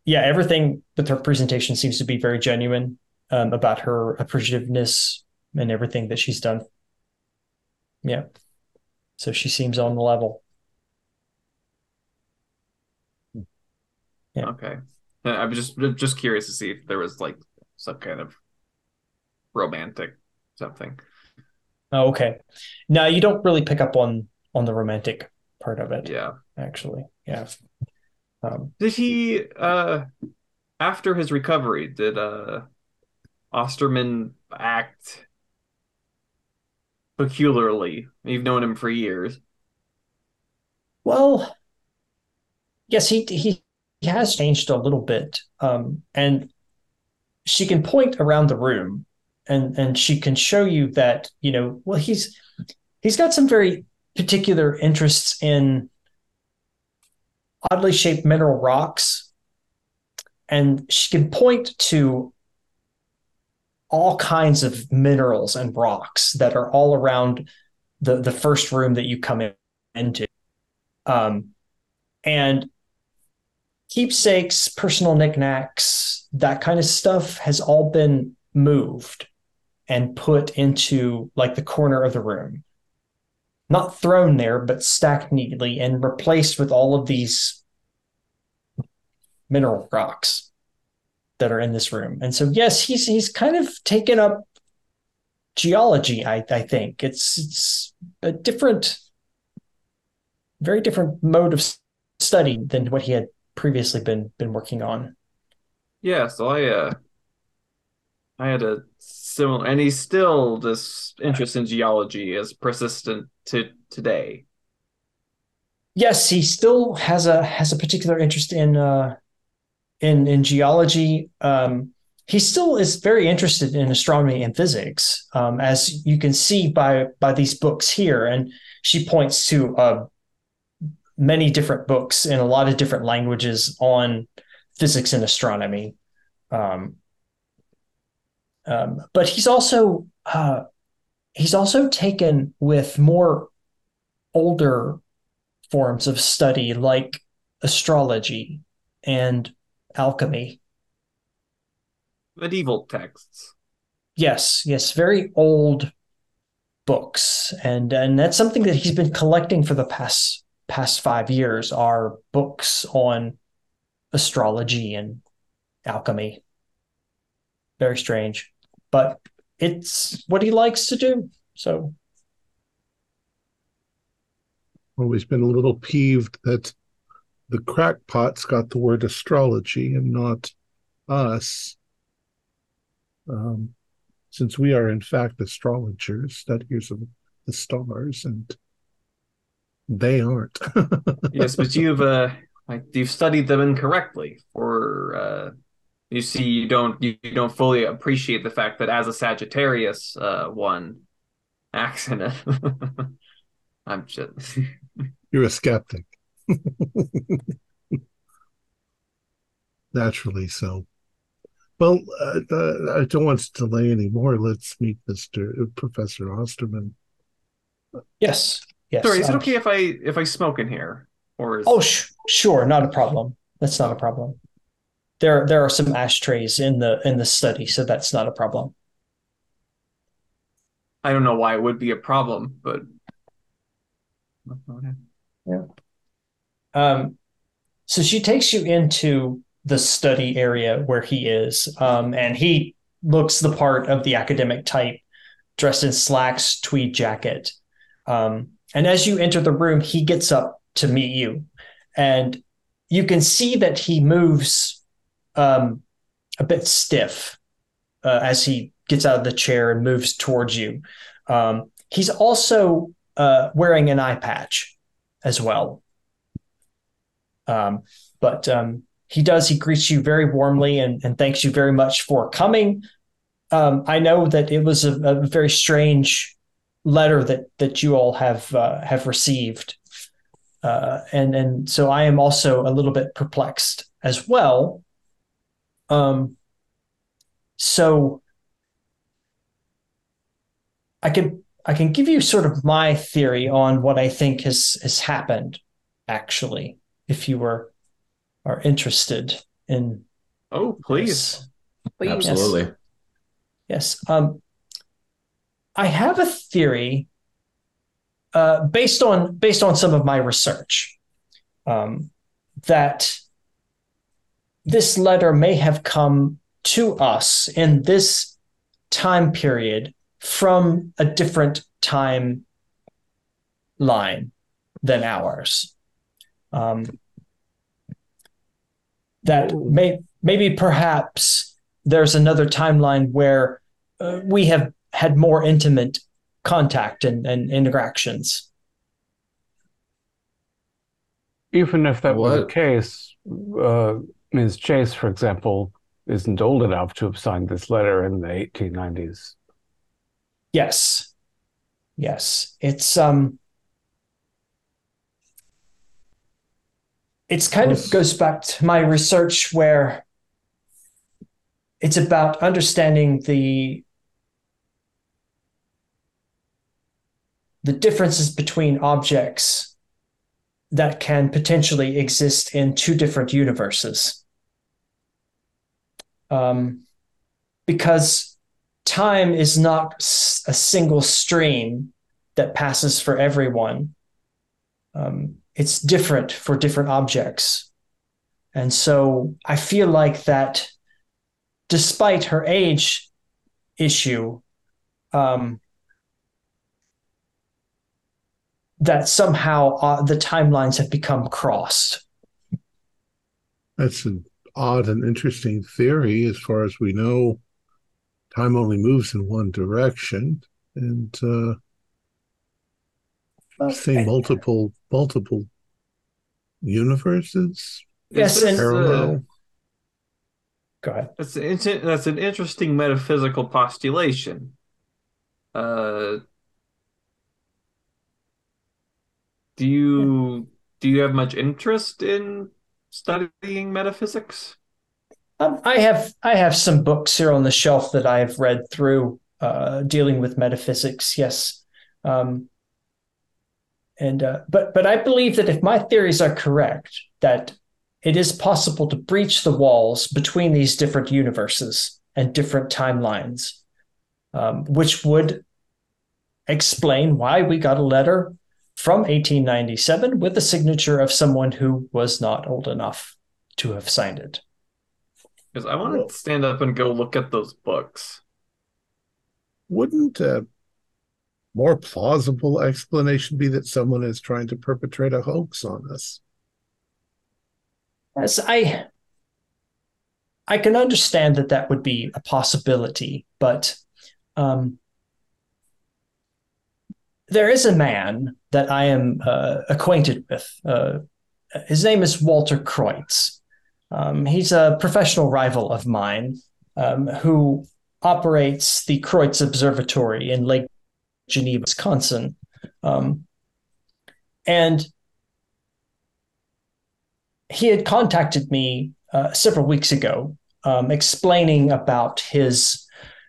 Yeah, everything with her presentation seems to be very genuine um, about her appreciativeness and everything that she's done. Yeah. So she seems on the level. Yeah. Okay. I was just just curious to see if there was like some kind of romantic something. Oh, okay. Now you don't really pick up on on the romantic part of it, Yeah. actually. Yeah. Um, Did he uh after his recovery, did uh Osterman act peculiarly? You've known him for years. Well, yes, he he he has changed a little bit, um, and she can point around the room, and and she can show you that you know, well, he's he's got some very particular interests in oddly shaped mineral rocks, and she can point to all kinds of minerals and rocks that are all around the the first room that you come in, into. Um, and keepsakes, personal knickknacks, that kind of stuff has all been moved and put into like the corner of the room. Not thrown there, but stacked neatly and replaced with all of these mineral rocks that are in this room. And so yes, he's he's kind of taken up geology, I, I think. It's it's a different very different mode of study than what he had previously been been working on. Yeah, so I uh I had a similar and he's still this interest in geology is persistent to today. Yes, he still has a has a particular interest in uh in in geology. Um he still is very interested in astronomy and physics, um, as you can see by by these books here. And she points to uh, many different books in a lot of different languages on physics and astronomy. Um, um, but he's also uh, he's also taken with more older forms of study like astrology and alchemy. Medieval texts. Yes, yes, very old books, and and that's something that he's been collecting for the past past five years. Are books on astrology and alchemy. Very strange, but it's what he likes to do. So Always been a little peeved that the crackpots got the word astrology and not us. Um, since we are in fact astrologers, studiers of the stars, and they aren't. Yes, but you've uh like you've studied them incorrectly or uh you see you don't you, you don't fully appreciate the fact that as a Sagittarius uh one acts in a I'm just You're a skeptic. Naturally so. Well, uh, uh, I don't want to delay anymore. Let's meet Mr. Professor Osterman. yes, yes. Sorry, is it um, okay if I if I smoke in here? Or is Oh, sh- sure, not a problem. That's not a problem. There, there are some ashtrays in the in the study, so that's not a problem. I don't know why it would be a problem, but yeah. Um, so she takes you into the study area where he is, um, and he looks the part of the academic type, dressed in slacks, tweed jacket. Um, and as you enter the room, he gets up to meet you, and you can see that he moves um, a bit stiff. uh, as he gets out of the chair and moves towards you. Um, he's also uh, wearing an eye patch as well. Um, but um, he does, he greets you very warmly and, and thanks you very much for coming. Um, I know that it was a, a, very strange letter that that you all have uh, have received, uh, and and so I am also a little bit perplexed as well. Um, so I can I can give you sort of my theory on what I think has has happened, actually, if you were are interested in. Oh, please. Please. Absolutely. Yes. yes. Um, I have a theory uh, based on based on some of my research um, that this letter may have come to us in this time period from a different time line than ours. Um, that may maybe perhaps there's another timeline where uh, we have had more intimate contact and, and interactions. Even if that was the case, uh, Ms. Chase, for example, isn't old enough to have signed this letter in the 1890s. Yes. Yes. It's um it's kind Yes. of goes back to my research where it's about understanding the the differences between objects that can potentially exist in two different universes. Um, because time is not a single stream that passes for everyone. Um, it's different for different objects. And so I feel like that despite her age issue, um, that somehow uh, the timelines have become crossed. That's an odd and interesting theory. As far as we know, time only moves in one direction, and uh, say multiple multiple universes Yes, Is this, and- uh, parallel. Go ahead. That's it's, that's an interesting metaphysical postulation. Uh, do you do you have much interest in studying metaphysics? Um, I have I have some books here on the shelf that I have read through uh, dealing with metaphysics. Yes, um, and uh, but but I believe that if my theories are correct, that it is possible to breach the walls between these different universes and different timelines, um, which would explain why we got a letter from 1897 with the signature of someone who was not old enough to have signed it. Because I want to stand up and go look at those books. Wouldn't a more plausible explanation be that someone is trying to perpetrate a hoax on us? Yes, I I can understand that that would be a possibility, but um, there is a man that I am uh, acquainted with. Uh, his name is Walter Kreutz. Um, he's a professional rival of mine um, who operates the Kreutz Observatory in Lake Geneva, Wisconsin. Um, and he had contacted me uh, several weeks ago, um, explaining about his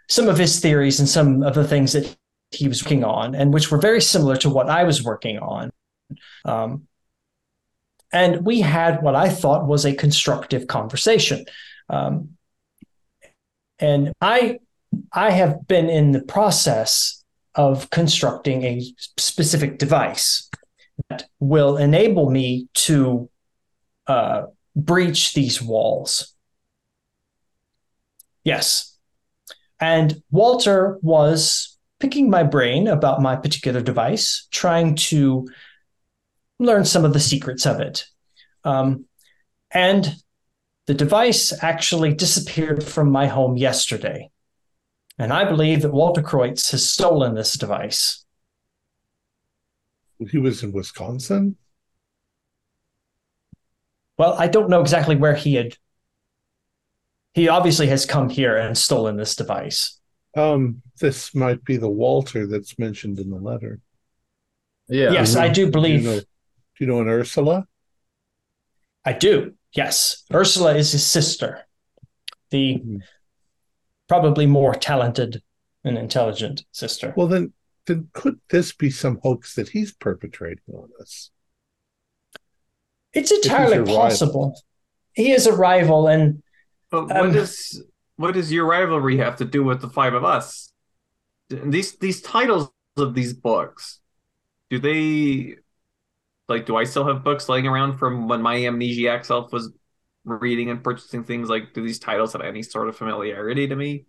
some of his theories and some of the things that he was working on, and which were very similar to what I was working on. Um, and we had what I thought was a constructive conversation. Um, and I, I have been in the process of constructing a specific device that will enable me to uh, breach these walls. Yes. And Walter was picking my brain about my particular device, trying to learn some of the secrets of it. Um, and the device actually disappeared from my home yesterday. And I believe that Walter Kreutz has stolen this device. He was in Wisconsin. Well, I don't know exactly where he had. He obviously has come here and stolen this device. Um, this might be the Walter that's mentioned in the letter. Yeah. yes, I do Do believe. you know, do you know an Ursula? I do. Yes, Ursula is his sister, the Mhm. probably more talented and intelligent sister. Well, then, then could this be some hoax that he's perpetrating on us? it's entirely your rival. possible. He is a rival, and But what Um, does what does your rivalry have to do with the five of us? These these titles of these books, do they like? Do I still have books laying around from when my amnesiac self was reading and purchasing things? Like, do these titles have any sort of familiarity to me?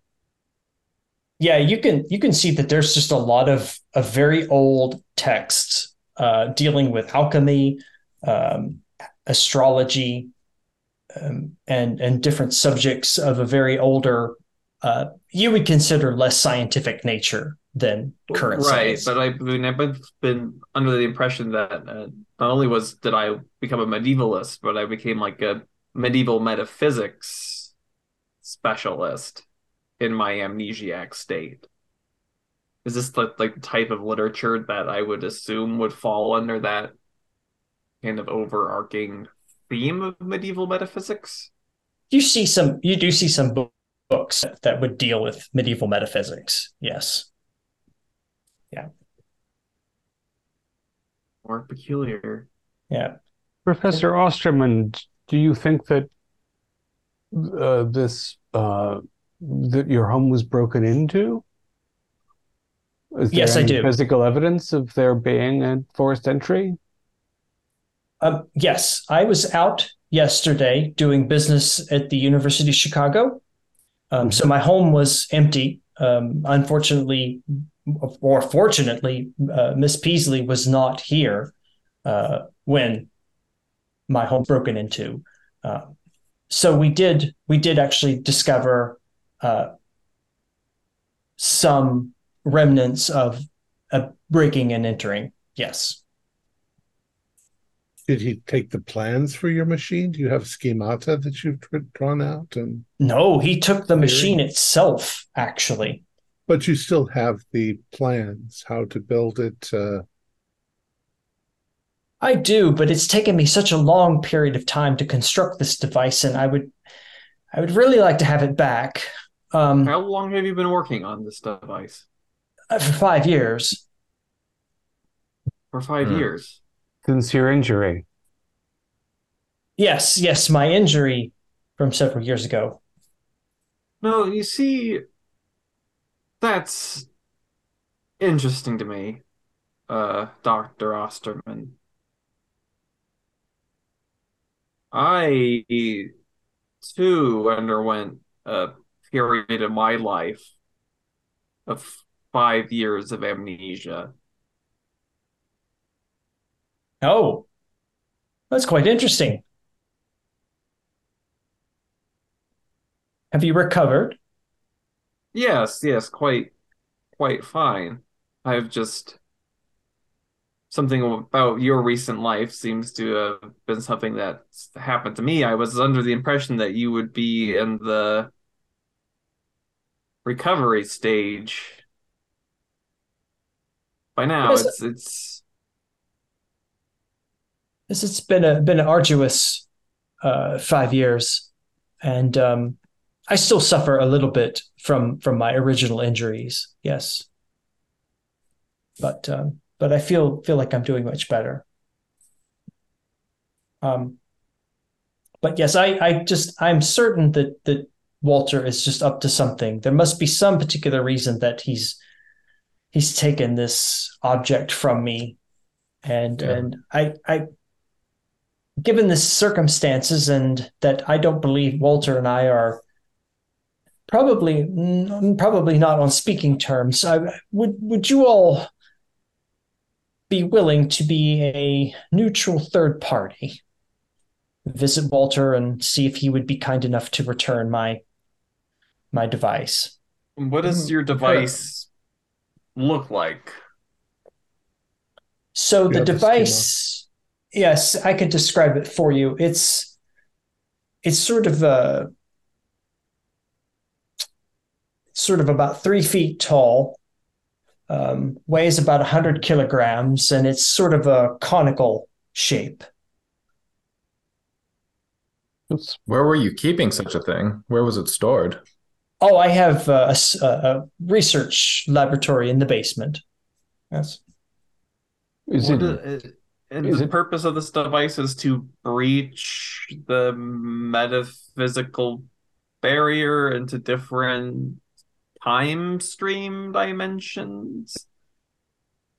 yeah, you can you can see that there's just a lot of of very old texts uh, dealing with alchemy, um, astrology, um, and and different subjects of a very older. Uh, you would consider less scientific nature than current right? science. But I mean, I've been, been under the impression that uh, not only was did I become a medievalist, but I became like a medieval metaphysics specialist in my amnesiac state. Is this the like the type of literature that I would assume would fall under that kind of overarching theme of medieval metaphysics? you see some you do see some bo- books that would deal with medieval metaphysics yes Yeah. More peculiar? yeah Professor Osterman, do you think that uh, this uh, that your home was broken into? Is there Yes, I any do. Physical evidence of there being a forced entry? Um, yes i was out yesterday doing business at the university of chicago. Um, so my home was empty. Um, unfortunately or fortunately uh, miss peasley was not here uh, when my home broken into. Uh, so we did we did actually discover uh, some remnants of a breaking and entering. Yes Did he take the plans for your machine? Do you have schemata that you've dr- drawn out? And no he took the machine itself actually but you still have the plans how to build it. Uh, I do, but it's taken me such a long period of time to construct this device, and I would, I would really like to have it back. Um, How long have you been working on this device? for five years. For five Hmm. years. Since your injury, Yes, yes, my injury from several years ago. No, you see, that's interesting to me, uh, Dr. Osterman. I too underwent a period of my life of five years of amnesia. Oh, that's quite interesting. Have you recovered? Yes, yes, quite, quite fine. I've just something about your recent life seems to have been something that's happened to me. I was under the impression that you would be in the recovery stage. By now, Yes. it's it's This it's been a been an arduous uh, five years, and um, I still suffer a little bit from from my original injuries. Yes, but um, but I feel feel like I'm doing much better. Um, but yes, I I just I'm certain that that Walter is just up to something. There must be some particular reason that he's he's taken this object from me, and Yeah. and I I given the circumstances and that I don't believe Walter and I are probably probably not on speaking terms. I would would you all be willing to be a neutral third party? Visit Walter and see if he would be kind enough to return my my device. What does Mhm. your device look like? So the have the device, yes, I could describe it for you. It's it's sort of a sort of about three feet tall, um, weighs about hundred kilograms, and it's sort of a conical shape. Where were you keeping such a thing? Where was it stored? Oh, I have a a, s- a- a research laboratory in the basement. Yes. Is What it, i- and is the it- purpose of this device is to breach the metaphysical barrier into different time stream dimensions.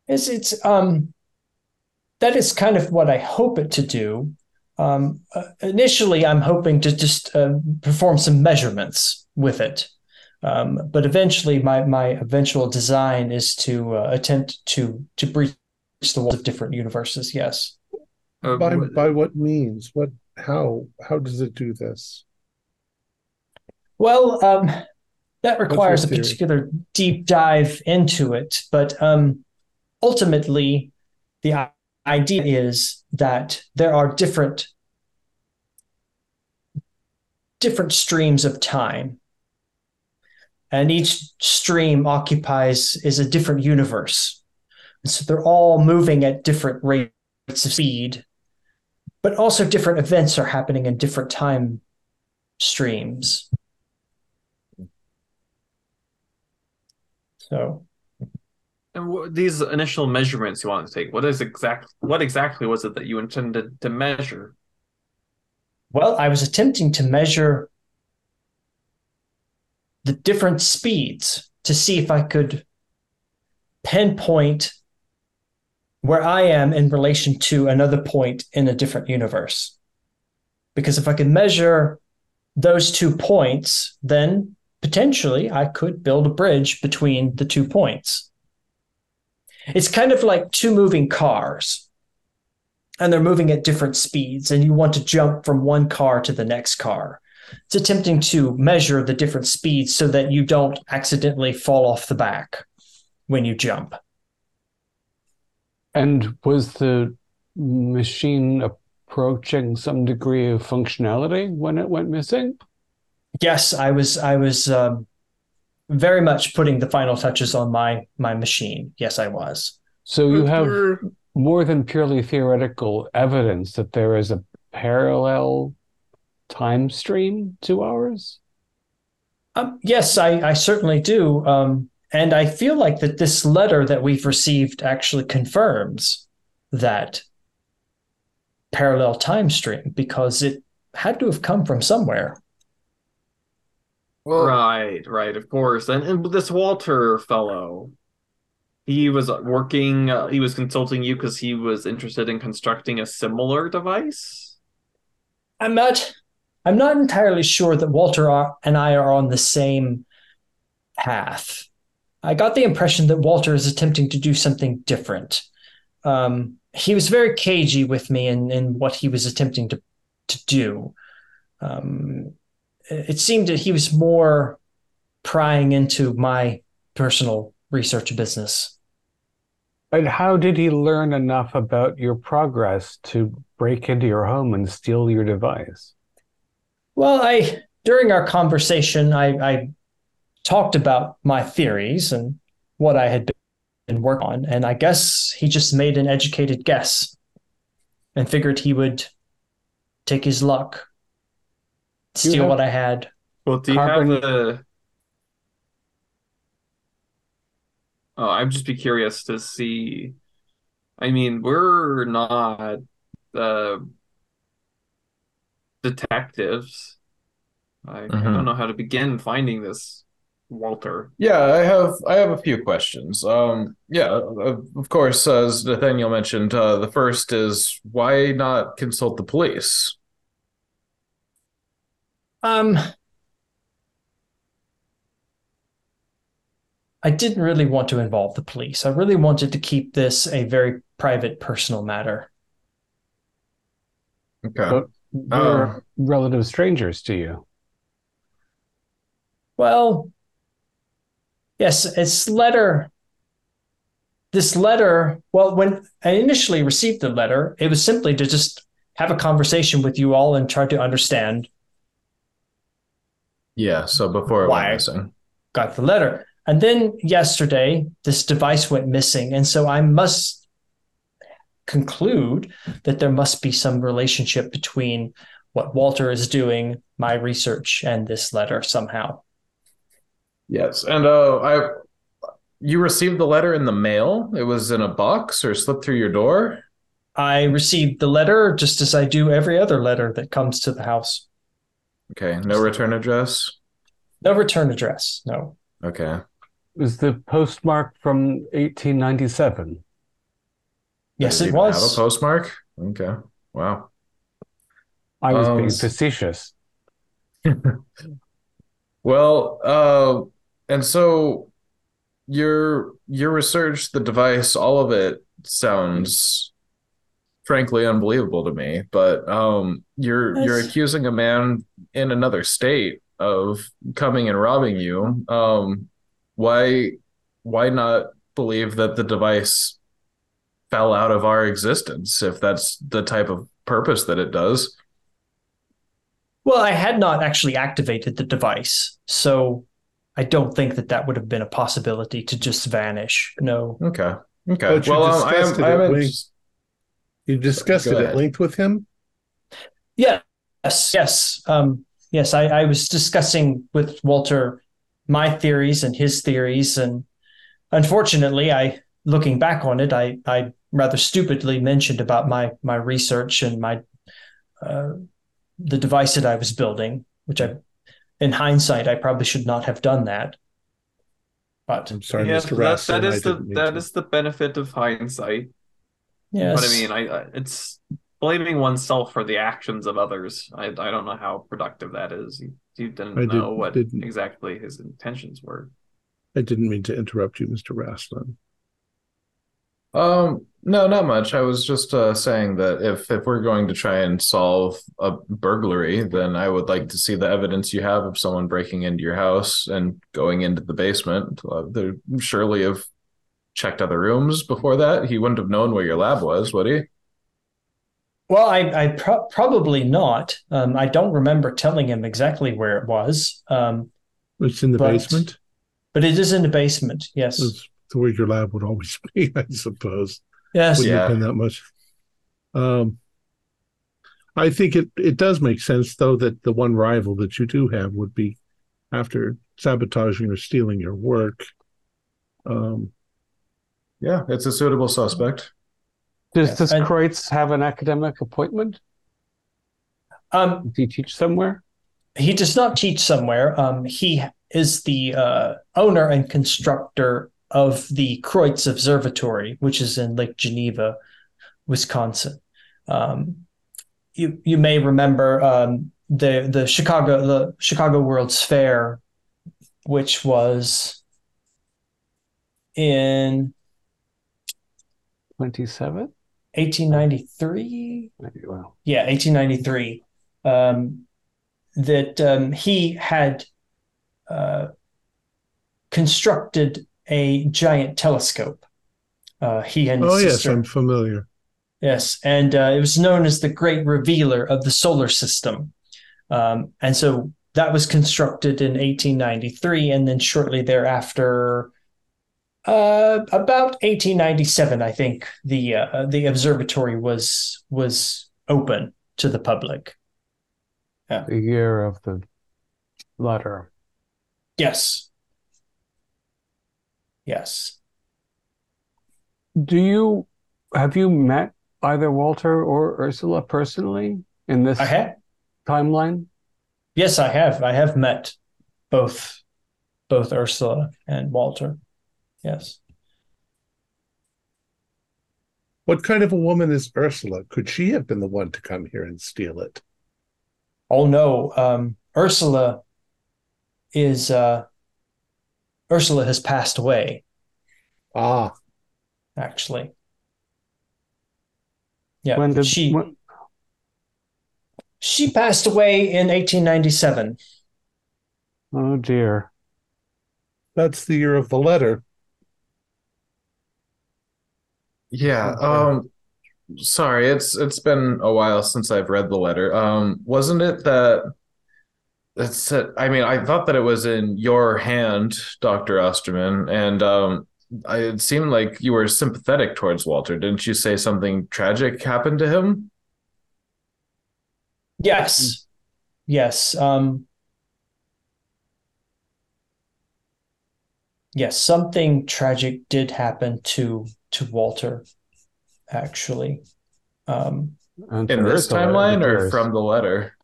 It's it's um that is kind of what I hope it to do. Um, uh, initially, I'm hoping to just uh, perform some measurements with it, um, but eventually, my my eventual design is to uh, attempt to to breach the walls of different universes. Yes. Uh, by what- by what means? What how how does it do this? Well, um, that requires a particular deep dive into it, but um, ultimately, the idea is that there are different different streams of time, and each stream occupies is a different universe. So they're all moving at different rates of speed, but also different events are happening in different time streams. So And what, these initial measurements you wanted to take, what is exact? What exactly was it that you intended to measure? Well, I was attempting to measure the different speeds to see if I could pinpoint where I am in relation to another point in a different universe. Because if I could measure those two points, then potentially I could build a bridge between the two points. It's kind of like two moving cars and they're moving at different speeds and you want to jump from one car to the next car it's attempting to measure the different speeds so that you don't accidentally fall off the back when you jump and was the machine approaching some degree of functionality when it went missing? yes i was i was um, very much putting the final touches on my my machine yes i was So you have more than purely theoretical evidence that there is a parallel time stream to ours? Um, yes, I, I certainly do. Um, and I feel like that this letter that we've received actually confirms that parallel time stream because it had to have come from somewhere. Well, Right, right, of course. And, and this Walter fellow, he was working, uh, he was consulting you because he was interested in constructing a similar device. I'm not I'm not entirely sure that Walter are- and I are on the same path. I got the impression that Walter is attempting to do something different. Um, he was very cagey with me in, in what he was attempting to to do. Um, it seemed that he was more prying into my personal research business. And how did he learn enough about your progress to break into your home and steal your device? Well, I during our conversation, I, I talked about my theories and what I had been working on, and I guess he just made an educated guess and figured he would take his luck, steal have- what I had. Well, do you Carbon- have the? Oh, I'd just be curious to see. I mean, we're not uh, detectives. I, I Mhm. don't know how to begin finding this Walter. Yeah, I have I have a few questions. Um, yeah, of, of course, as Nathaniel mentioned, uh, the first is why not consult the police? Um, I didn't really want to involve the police. I really wanted to keep this a very private, personal matter. Okay. But they're relative strangers to you. Well, Yes, it's letter. This letter, well, when I initially received the letter, it was simply to just have a conversation with you all and try to understand Yeah. So before it went missing. got the letter. And then yesterday, this device went missing. And so I must conclude that there must be some relationship between what Walter is doing, my research, and this letter somehow. Yes. And uh, I, you received the letter in the mail. It was in a box or slipped through your door. I received the letter just as I do every other letter that comes to the house. Okay. No return address. No return address. No. Okay. Is the postmark from 1897? Yes, it even Have a was. postmark. Okay. Wow. I was Um, being facetious. Well, uh, and so your your research, the device, all of it sounds frankly unbelievable to me. But um, you're you're accusing a man in another state of coming and robbing you. Um, why why not believe that the device fell out of our existence if that's the type of purpose that it does? Well, I had not actually activated the device, so I don't think that that would have been a possibility to just vanish. No. Okay. Okay. But you well, um, I discussed am, it I at am length. You discussed Go it at length with him. Yeah. Yes, yes, um, yes. I, I was discussing with Walter my theories and his theories, and unfortunately, I, looking back on it, I, I rather stupidly mentioned about my my research and my uh, the device that I was building, which I, in hindsight, I probably should not have done that. But I'm sorry, yeah, Mr. that, Rasslin. that I is the didn't that to. is the benefit of hindsight. yes, But I mean, I, I it's blaming oneself for the actions of others. I I don't know how productive that is. You, you didn't I know did- what didn't. exactly his intentions were. I didn't mean to interrupt you, Mr. Rasslin. Um, no, not much. I was just uh, saying that if if we're going to try and solve a burglary, then I would like to see the evidence you have of someone breaking into your house and going into the basement. Uh, they surely have checked other rooms before that. He wouldn't have known where your lab was, would he? Well, I, I pro- probably not. Um, I don't remember telling him exactly where it was, um, It's in the But- basement. but it is in the basement. Yes, That's where your lab would always be, I suppose. yes. Wouldn't Yeah. have that much. Um, I think it, it does make sense, though, that the one rival that you do have would be after sabotaging or stealing your work. Um, Yeah, it's a suitable suspect. Does Yes, this and- Kreutz have an academic appointment? Um, Does he teach somewhere? he does not teach somewhere. Um, he is the uh, owner and constructor of the Kreutz Observatory, which is in Lake Geneva, Wisconsin. Um, you you may remember um, the the Chicago the Chicago World's Fair, which was in 27? 1893. Well, yeah 1893 um, that um, he had uh, constructed a giant telescope uh, he and his oh, yes, sister I'm familiar. yes and uh, it was known as the great revealer of the solar system um, and so that was constructed in 1893 and then shortly thereafter uh, about 1897 i think the uh, the observatory was was open to the public Yeah. the year of the letter. yes yes Do you have you met either Walter or Ursula personally in this i have timeline? yes i have i have met both both ursula and walter yes What kind of a woman is Ursula? Could she have been the one to come here and steal it? Oh no, um, Ursula is uh, Ursula has passed away. Ah, Actually, yeah, When did she when, she passed away in 1897. oh dear. That's the year of the letter. Yeah. Um sorry, it's it's been a while since I've read the letter. Um wasn't it that that's it. I mean, I thought that it was in your hand, Dr. Osterman, and um I, it seemed like you were sympathetic towards Walter. Didn't you say something tragic happened to him? Yes. Yes. Um, yes, something tragic did happen to to Walter, actually. Um, In this is a letter timeline or from the letter?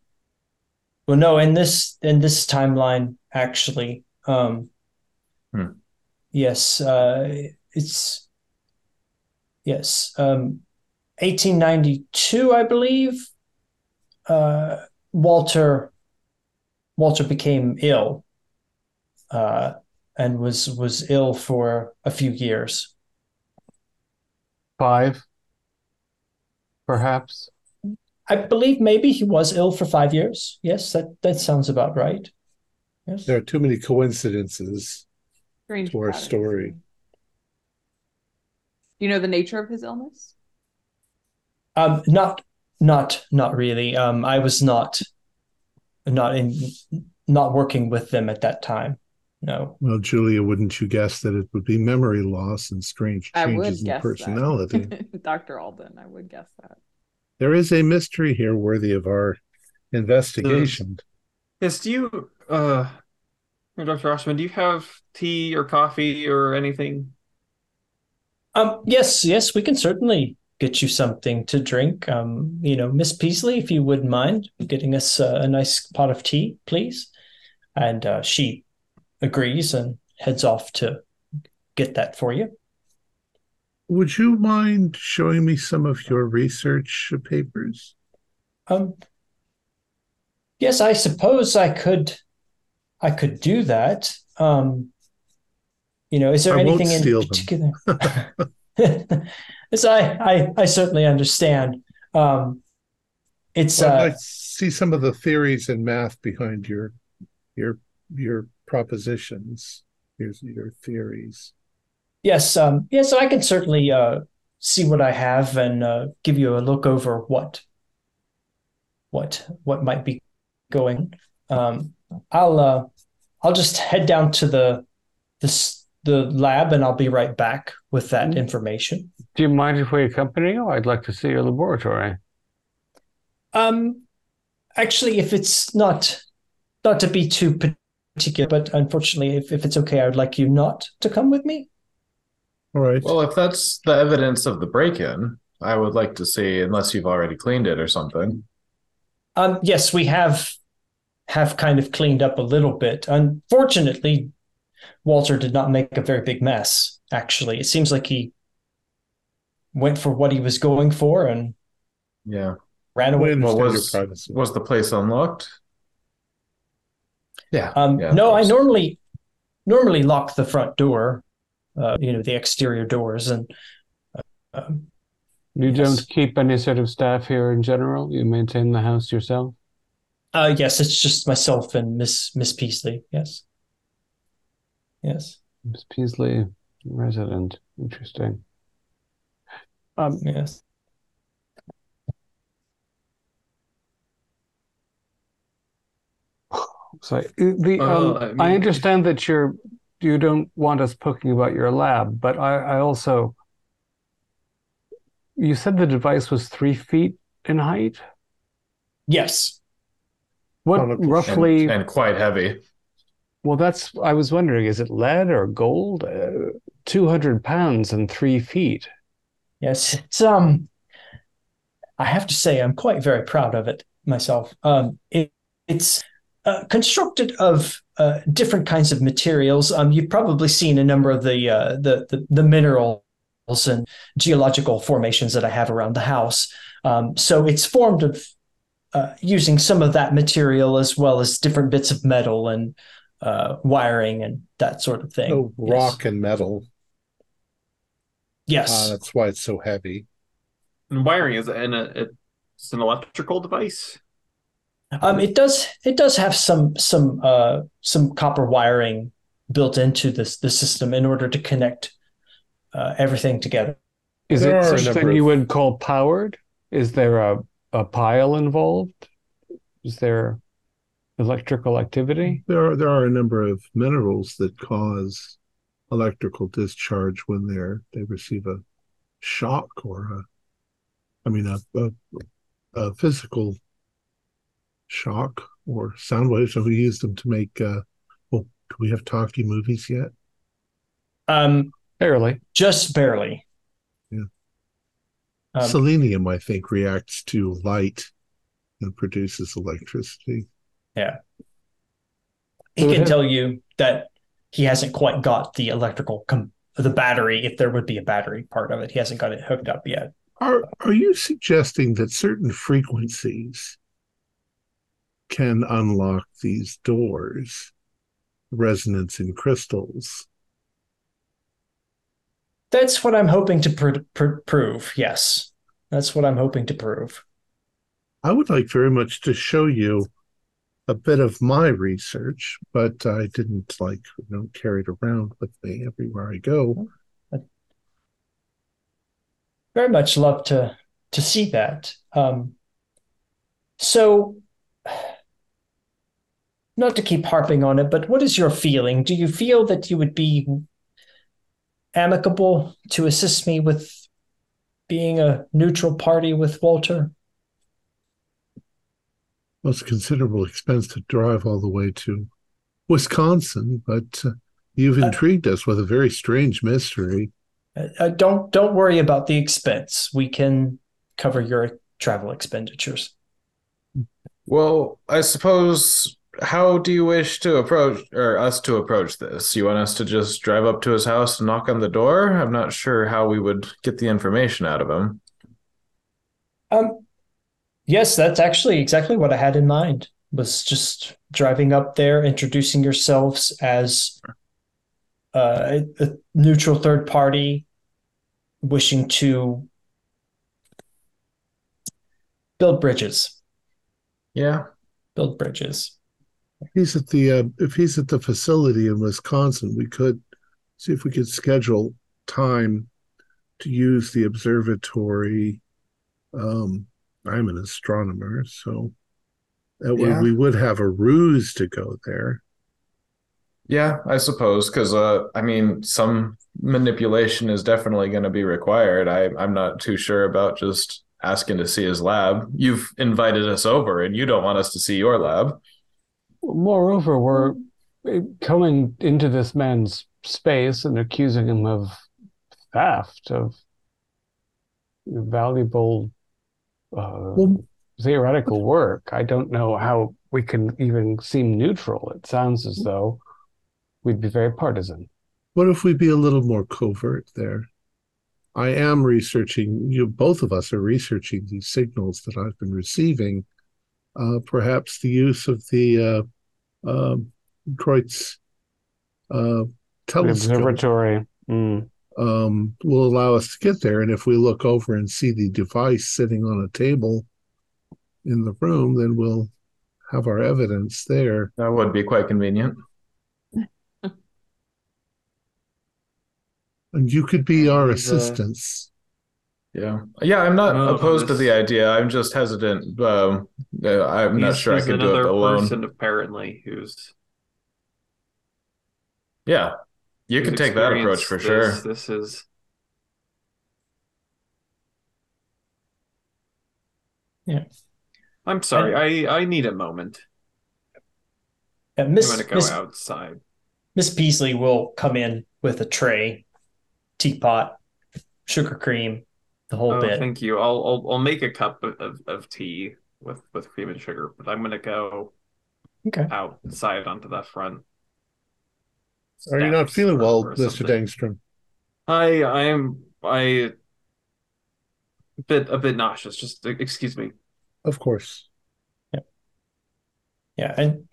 Well, no, in this in this timeline, actually. Um, Hmm. Yes, uh, it's yes, um, 1892, I believe. Uh, Walter Walter became ill, uh, and was was ill for a few years. five, perhaps? I believe maybe he was ill for five years. Yes, that that sounds about right. Yes. There are too many coincidences. Strange To our patterns. story. Do you know the nature of his illness? Um, not, not, not really. Um, I was not, not in, not working with them at that time. No. Well, Julia, wouldn't you guess that it would be memory loss and strange I would changes in personality? Dr. Alden, I would guess that. There is a mystery here worthy of our investigation. Yes, do you, uh, Dr. Osterman, do you have tea or coffee or anything? Um, yes, yes, we can certainly get you something to drink. Um, you know, Miss Peasley, if you wouldn't mind getting us uh, a nice pot of tea, please. And uh, she agrees and heads off to get that for you. Would you mind showing me some of your research papers? Um, yes, I suppose I could, I could do that. Um, you know, is there I anything in particular? Yes, I, I, I certainly understand. Um, it's I'd uh, to see some of the theories and math behind your your your propositions. Here's your theories. Yes, um, yes, so I can certainly uh see what I have and uh, give you a look over what what what might be going. Um, I'll uh, I'll just head down to the this the lab and I'll be right back with that Mm. information. Do you mind if we accompany you? I'd like to see your laboratory. Um, actually, if it's not not to be too particular, but unfortunately, if, if it's okay, I would like you not to come with me. All right. Well, if that's the evidence of the break-in, I would like to see, unless you've already cleaned it or something. Um, yes, we have have kind of cleaned up a little bit. Unfortunately, Walter did not make a very big mess. Actually, it seems like he went for what he was going for and Yeah. ran away. Well, was- Was the place unlocked? Yeah. Um, yeah, no, I normally normally lock the front door, uh, you know, the exterior doors, and uh, um, You Yes. don't keep any sort of staff here in general? You maintain the house yourself? uh, yes, it's just myself and Miss Miss Peasley. Yes, yes, Miss Peasley, resident. Interesting. Um, yes. so the um, I I mean- understand that you're you don't want us poking about your lab, but I, I also you said the device was three feet in height. Yes. What Conical roughly? And, and quite heavy. Well, that's I was wondering. Is it lead or gold? Uh, Two hundred pounds and three feet. Yes, it's um I have to say I'm quite very proud of it myself. Um it, it's uh, constructed of uh, different kinds of materials. Um you've probably seen a number of the uh the the, the minerals and geological formations that I have around the house. Um so it's formed of uh, using some of that material as well as different bits of metal and uh, wiring and that sort of thing. Oh, Yes. rock and metal. Yes. Uh, that's why it's so heavy. And wiring is an it's an electrical device. Um, it does it does have some some uh some copper wiring built into this the system in order to connect uh, everything together. Is There it are a number something you would call powered? Is there a, a pile involved? Is there electrical activity? There are there are a number of minerals that cause electrical discharge when they're they receive a shock or a I mean a a, a physical shock or sound waves. So we use them to make uh well, do we have talkie movies yet? Um, Barely. just barely. Yeah. Um, Selenium, I think, reacts to light and produces electricity. Yeah. He Go can ahead. tell you that he hasn't quite got the electrical com- the battery if there would be a battery part of it he hasn't got it hooked up yet Are are you suggesting that certain frequencies can unlock these doors? Resonance in crystals. that's what i'm hoping to pr- pr- prove yes that's what i'm hoping to prove I would like very much to show you a bit of my research, but I didn't like you know carry it around with me everywhere I go. very much love to to see that um so not to keep harping on it but what is your feeling do you feel that you would be amicable to assist me with being a neutral party with walter Well, it's a considerable expense to drive all the way to Wisconsin, but uh, you've Uh, intrigued us with a very strange mystery. Uh, uh, don't don't worry about the expense. We can cover your travel expenditures. Well, I suppose how do you wish to approach or us to approach this? You want us to just drive up to his house and knock on the door? I'm not sure how we would get the information out of him. Um, yes, that's actually exactly what I had in mind. Was just driving up there, introducing yourselves as uh, a, a neutral third party, wishing to build bridges. Yeah. Build bridges. He's at the uh, if he's at the facility in Wisconsin, we could see if we could schedule time to use the observatory. Um, I'm an astronomer, so that way we would have a ruse to go there. Yeah, I suppose because uh, I mean, some manipulation is definitely going to be required. I I'm not too sure about just asking to see his lab. You've invited us over, and you don't want us to see your lab. Moreover, we're uh, coming into this man's space and accusing him of theft of valuable uh, Well, theoretical work. I don't know how we can even seem neutral. It sounds as though we'd be very partisan. what if we be a little more covert there? I am researching. You both of us are researching these signals that I've been receiving. Uh, perhaps the use of the uh, um Kreutz uh, telescope observatory. Mm. um, will allow us to get there. And if we look over and see the device sitting on a table in the room, then we'll have our evidence there. That would be quite convenient. And you could be our He's, uh, assistants. Yeah, yeah. I'm not No, opposed to the idea. I'm just hesitant. Um, uh, I'm not sure I he's could do it alone. person apparently who's Yeah, you who's could take that approach for this. sure. This is Yeah. I'm sorry. I I need a moment. And I'm gonna go Miss, outside. Miss Peasley will come in with a tray, teapot, sugar cream, the whole Oh, bit. thank you. I'll, I'll I'll make a cup of, of, of tea with with cream and sugar, but I'm gonna go Okay. outside onto that front. Are you not feeling well, Mr. something. Daystrom? I I am I a bit a bit nauseous. Just excuse me. Of course. Yeah. Yeah, and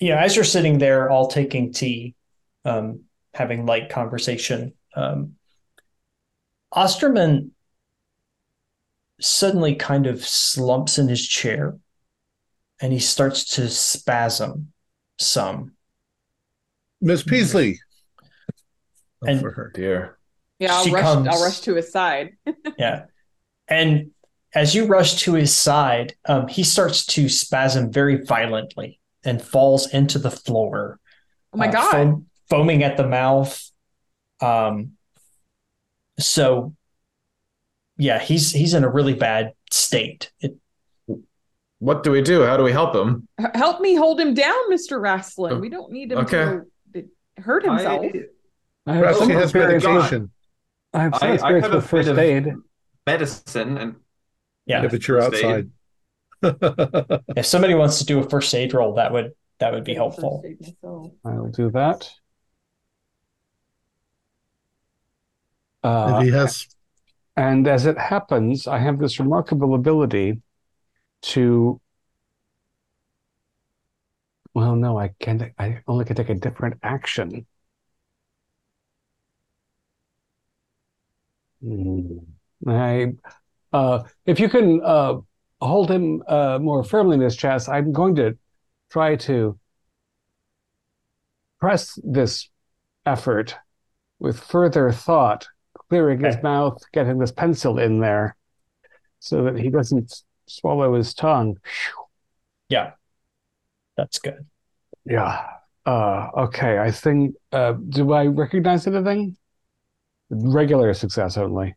yeah, as you're sitting there, all taking tea, um, having light conversation, um, Osterman suddenly kind of slumps in his chair, and he starts to spasm some. Miss Peasley. Oh, And- for her. Dear. Yeah, I'll She rush. comes- I'll rush to his side. Yeah. And as you rush to his side, um, he starts to spasm very violently and falls into the floor. Oh my uh, god! foam- foaming at the mouth. Um, so yeah, he's he's in a really bad state. It, What do we do? How do we help him? Help me hold him down, Mister Rasslin. Oh, We don't need him okay. to, to hurt himself. I, I have some he has experience with. I have some I- I experience with first aid. medicine and yeah, Yeah, but you're First outside. if somebody wants to do a first aid roll, that would that would be helpful. first aid myself. I will do that. if Uh, he has and as it happens, I have this remarkable ability to. Well, no, I can't. I only can take a different action. Hmm. I, uh, if you can uh, hold him uh, more firmly in his chest, I'm going to try to press this effort with further thought, clearing his mouth, getting this pencil in there so that he doesn't swallow his tongue. Yeah, that's good. Yeah. Uh, okay, I think, uh, do I recognize anything? Regular success only.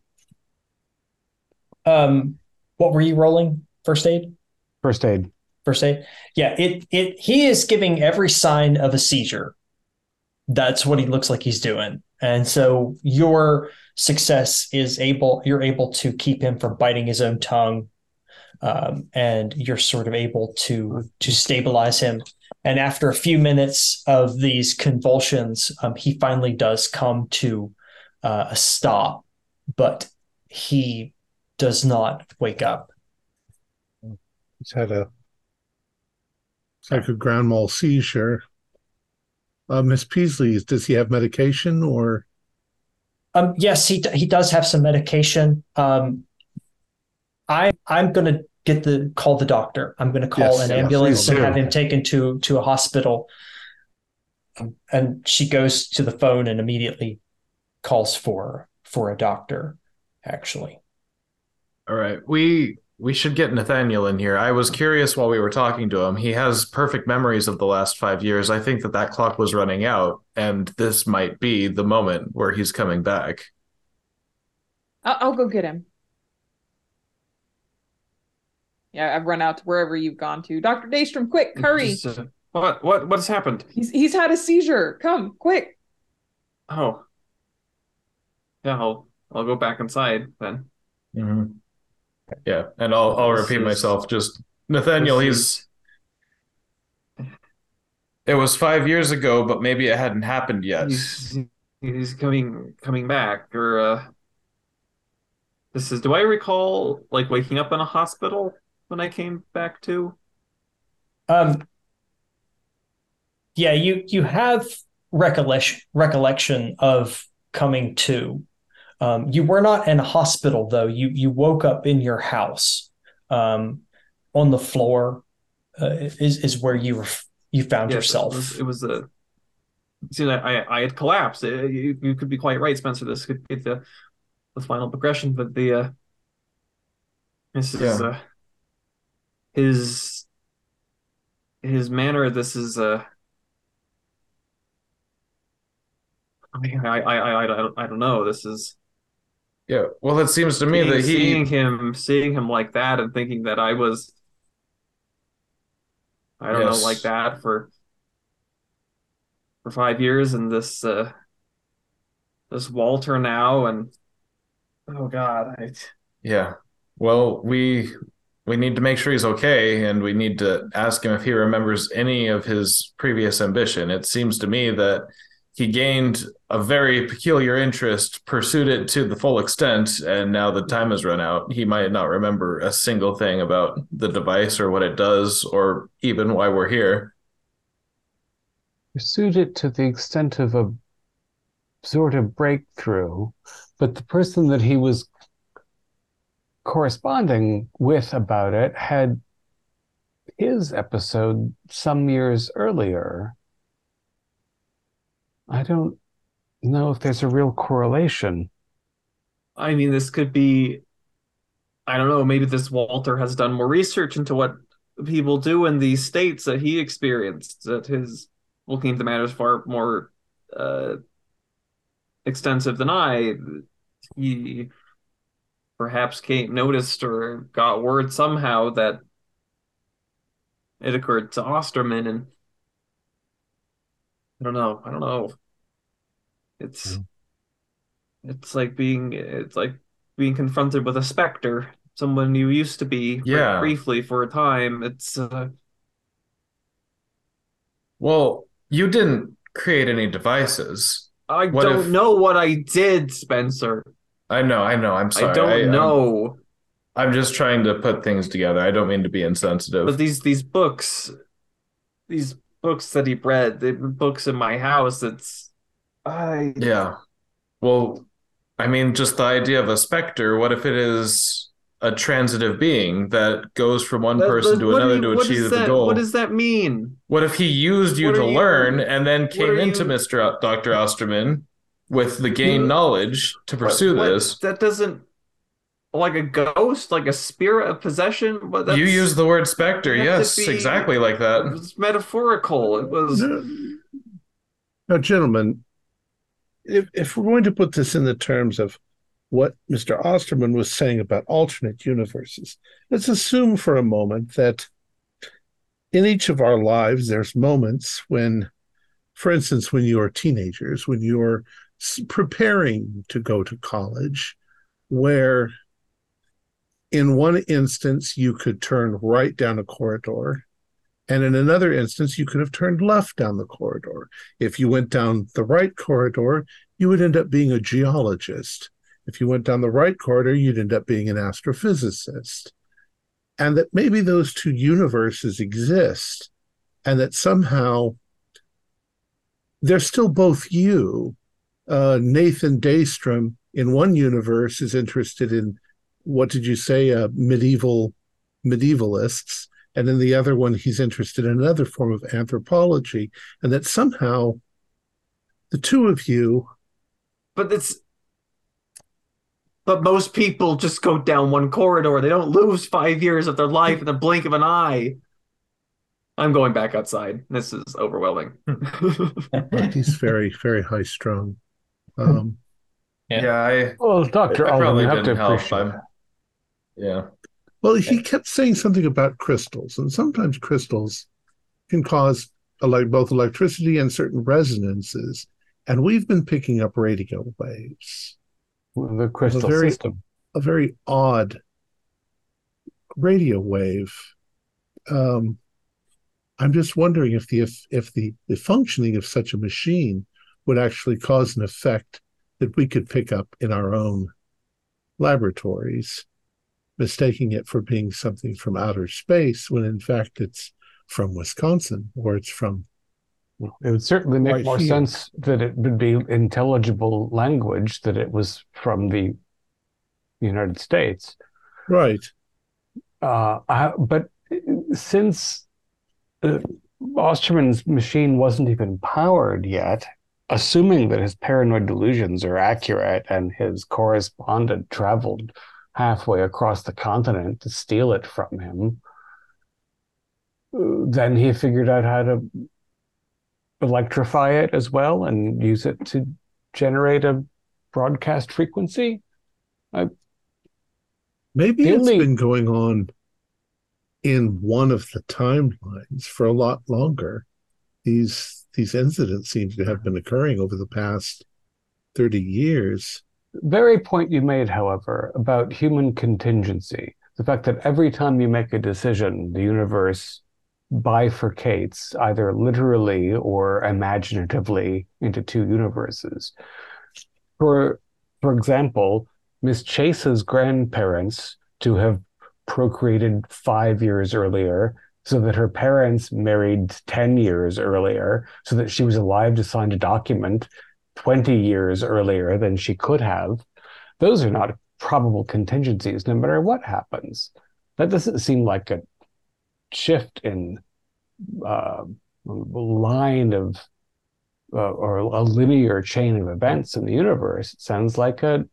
Um, what were you rolling? First aid. First aid. First aid. Yeah, it it he is giving every sign of a seizure. That's what he looks like he's doing. And so your success is able you're able to keep him from biting his own tongue. Um, and you're sort of able to to stabilize him. And after a few minutes of these convulsions, um, he finally does come to uh, a stop, but he does not wake up. he's had a it's like a grand mal seizure. Uh, Miss Peasley, does he have medication or Um, yes, he he does have some medication. Um, I I'm gonna get the call the doctor. I'm gonna call Yes, an yes, ambulance and have him taken to to a hospital. Um, and she goes to the phone and immediately calls for for a doctor. Actually, All right. We we should get Nathaniel in here. I was curious while we were talking to him. He has perfect memories of the last five years. I think that that clock was running out, and this might be the moment where he's coming back. I'll, I'll go get him. Yeah, I've run out to wherever you've gone to. Doctor Daystrom, quick, hurry! Just, uh, what what what's happened? He's he's had a seizure. Come, quick! Oh, yeah. I'll I'll go back inside then. Mhm. Yeah, and I'll I'll This repeat is- myself. Just Nathaniel, he's is- it was five years ago, but maybe it hadn't happened yet. he's he's coming coming back or uh this is do I recall like waking up in a hospital when I came back to? um, yeah, you you have recollection recollection of coming to. Um, you were not in a hospital though. You you woke up in your house, um, on the floor. Uh, is is where you were you found Yes, yourself. It was, it was a see I, I I had collapsed. Uh, you, you could be quite right, Spencer. This could be the the final progression, but the uh this is Yeah. uh his his manner, this is uh I I I I, I don't I don't know. This is Yeah. Well, it seems to me seeing, that he seeing him seeing him like that and thinking that I was I don't Yes. know like that for for five years and this uh this Walter now and oh God I Yeah. Well, we we need to make sure he's okay, and we need to ask him if he remembers any of his previous ambition. It seems to me that he gained a very peculiar interest, pursued it to the full extent, and now the time has run out. He might not remember a single thing about the device or what it does, or even why we're here. Pursued it to the extent of a sort of breakthrough, but the person that he was corresponding with about it had his episode some years earlier. I don't know if there's a real correlation. I mean, this could be, I don't know, maybe this Walter has done more research into what people do in these states that he experienced, that his looking into matters far more uh, extensive than I. He perhaps Kate noticed or got word somehow that it occurred to Osterman, and I don't know. I don't know. It's it's like being it's like being confronted with a specter, someone you used to be Yeah. briefly for a time. It's uh, Well, you didn't create any devices. I What don't if- know what I did, Spencer. I know, I know. I'm sorry. I don't I'm- know. I'm just trying to put things together. I don't mean to be insensitive. But these these books, these books that he read, the books in my house. It's I Yeah. Well, I mean, just the idea of a specter, what if it is a transitive being that goes from one That- person that- to another you- to what achieve the goal? What does that mean? What if he used you to you- learn and then came into you- Mr. O- Dr. Osterman with the gained knowledge to pursue What- this? That doesn't like a ghost, like a spirit of possession. But that's, You use the word specter, you have to yes, be- exactly like that. It that. was metaphorical. It was. No, now, gentlemen, if, if we're going to put this in the terms of what Mr. Osterman was saying about alternate universes, let's assume for a moment that in each of our lives, there's moments when, for instance, when you're teenagers, when you're preparing to go to college, where in one instance you could turn right down a corridor and in another instance, you could have turned left down the corridor. If you went down the right corridor, you would end up being a geologist. If you went down the right corridor, you'd end up being an astrophysicist. And that maybe those two universes exist, and that somehow they're still both you. Uh, Nathan Daystrom in one universe is interested in what did you say, uh, medieval medievalists and in the other one he's interested in another form of anthropology and that somehow the two of you But it's. But most people just go down one corridor. They don't lose five years of their life in the blink of an eye. I'm going back outside. This is overwhelming. he's very very high strung um Yeah. Yeah, I, Well, Doctor I Alden, probably you have to didn't help. appreciate I'm, yeah. well he kept saying something about crystals and sometimes crystals can cause like both electricity and certain resonances and we've been picking up radio waves the crystal very- system. a very odd radio wave. Um, I'm just wondering if the if, if the, the functioning of such a machine would actually cause an effect that we could pick up in our own laboratories, mistaking it for being something from outer space when in fact it's from Wisconsin or it's from It would certainly make Right more here. sense that it would be intelligible language that it was from the United States. right. Uh, I, but since uh, Osterman's machine wasn't even powered yet, assuming that his paranoid delusions are accurate and his correspondent traveled halfway across the continent to steal it from him, then he figured out how to electrify it as well and use it to generate a broadcast frequency. Maybe The it's only- been going on in one of the timelines for a lot longer. These these incidents seem to have been occurring over the past 30 years. Very point you made, however, about human contingency, the fact that every time you make a decision, the universe bifurcates either literally or imaginatively into two universes. For for example, Miss Chase's grandparents to have procreated five years earlier, so that her parents married 10 years earlier, so that she was alive to sign a document 20 years earlier than she could have. Those are not probable contingencies, no matter what happens. That doesn't seem like a shift in uh, line of uh, or a linear chain of events in the universe. It sounds like a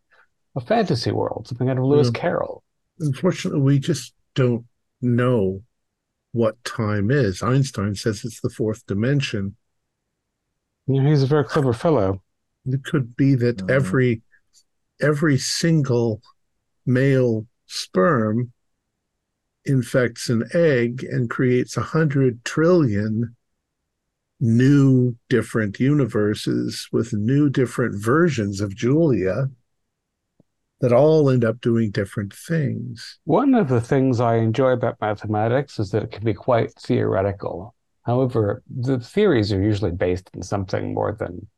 a fantasy world, something out of Lewis Yeah. Carroll. Unfortunately, we just don't know what time is. Einstein says it's the fourth dimension. Know, he's a very clever fellow. It could be that Mhm. every every single male sperm infects an egg and creates a hundred trillion new different universes with new different versions of Julia that all end up doing different things. One of the things I enjoy about mathematics is that it can be quite theoretical. However, the theories are usually based in something more than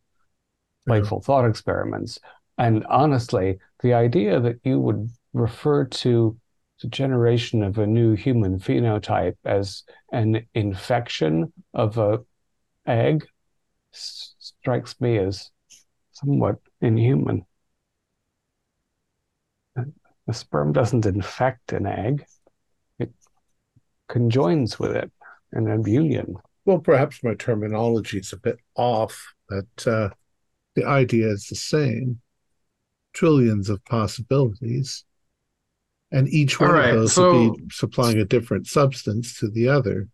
playful thought experiments. And honestly, the idea that you would refer to the generation of a new human phenotype as an infection of a egg s- strikes me as somewhat inhuman. The sperm doesn't infect an egg, it conjoins with it in a union. Well, perhaps my terminology is a bit off, but uh, the idea is the same. Trillions of possibilities. And each one All of those so- would be supplying a different substance to the other.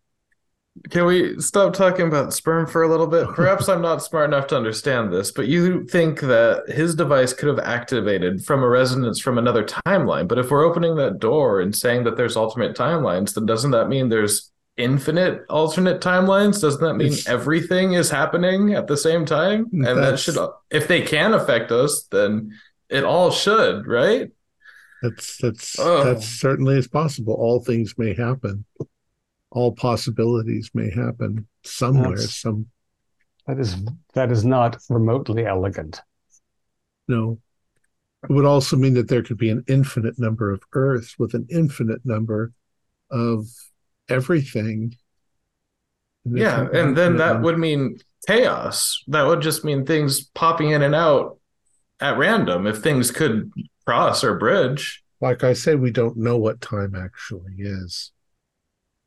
Can we stop talking about sperm for a little bit? Perhaps I'm not smart enough to understand this, but you think that his device could have activated from a resonance from another timeline. But if we're opening that door and saying that there's alternate timelines, then doesn't that mean there's infinite alternate timelines? Doesn't that mean It's- everything is happening at the same time? And that should, if they can affect us, then it all should, right? That's that's Oh. that's certainly is possible. All things may happen. All possibilities may happen somewhere. That's- Some That is that is not remotely elegant. no. It would also mean that there could be an infinite number of Earths with an infinite number of everything. And Yeah, and then that infinite would mean chaos. That would just mean things popping in and out at random if things could cross or bridge. like I say, we don't know what time actually is.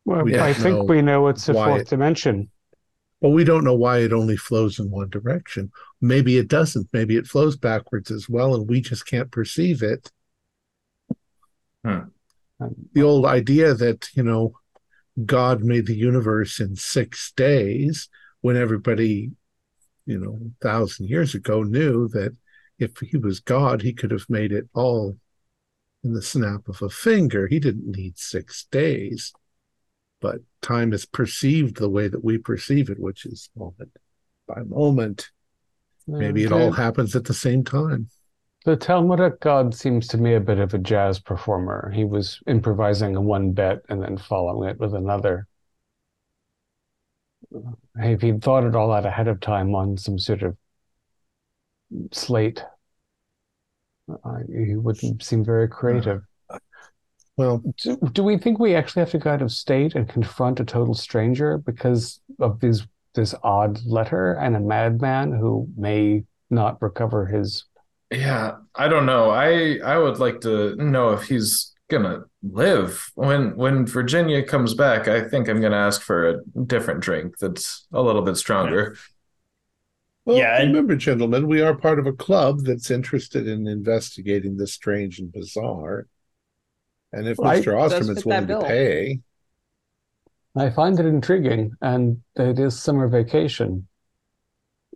Well, We I think we know it's a fourth it- dimension. But we don't know why it only flows in one direction. Maybe it doesn't. Maybe it flows backwards as well, and we just can't perceive it. Um, The old idea that, you know, God made the universe in six days when everybody, you know, a thousand years ago knew that if he was God, he could have made it all in the snap of a finger. He didn't need six days. But time is perceived the way that we perceive it, which is moment by moment. Maybe it all happens at the same time. The Talmudic God seems to me a bit of a jazz performer. He was improvising one bit and then following it with another. If he'd thought it all out ahead of time on some sort of slate, uh, he wouldn't seem very creative. Well, Do, do we think we actually have to go out of state and confront a total stranger because of this this odd letter and a madman who may not recover his Yeah, I don't know. I I would like to know if he's gonna live when when Virginia comes back. I think I'm gonna ask for a different drink that's a little bit stronger. well Yeah, and- remember, gentlemen, we are part of a club that's interested in investigating the strange and bizarre. And if Right. Mr. Does Osterman's fit that willing to pay, I find it intriguing, and it is summer vacation.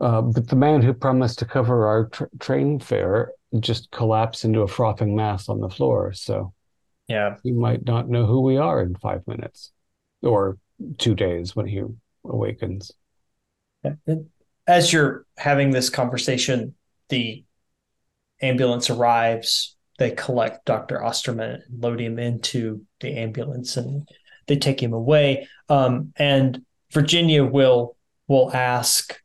Uh, but the man who promised to cover our tr train fare just collapsed into a frothing mass on the floor, so Yeah. he might not know who we are in five minutes or two days when he awakens. As you're having this conversation, the ambulance arrives. They collect Dr. Osterman and load him into the ambulance and they take him away. Um, and Virginia will will ask,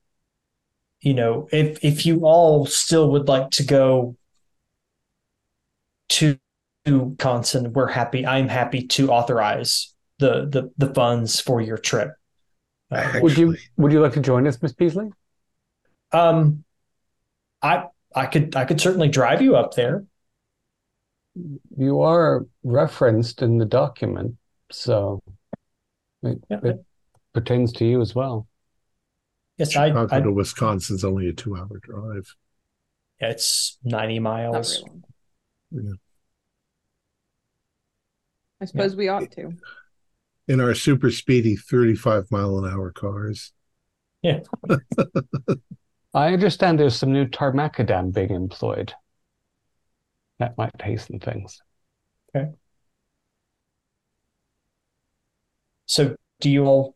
you know, if if you all still would like to go to to Wisconsin, we're happy. I'm happy to authorize the the, the funds for your trip. Uh, Would you would you like to join us, Miss Peasley? Um, I I could I could certainly drive you up there. You are referenced in the document, so it, Yeah. it pertains to you as well. Yes, I, Chicago I to Wisconsin's only a two-hour drive. yeah, it's 90 miles. Yeah. I suppose we ought to. In our super speedy 35 mile an hour cars. Yeah. I understand there's some new tarmacadam being employed. That might hasten things. Okay. So do you all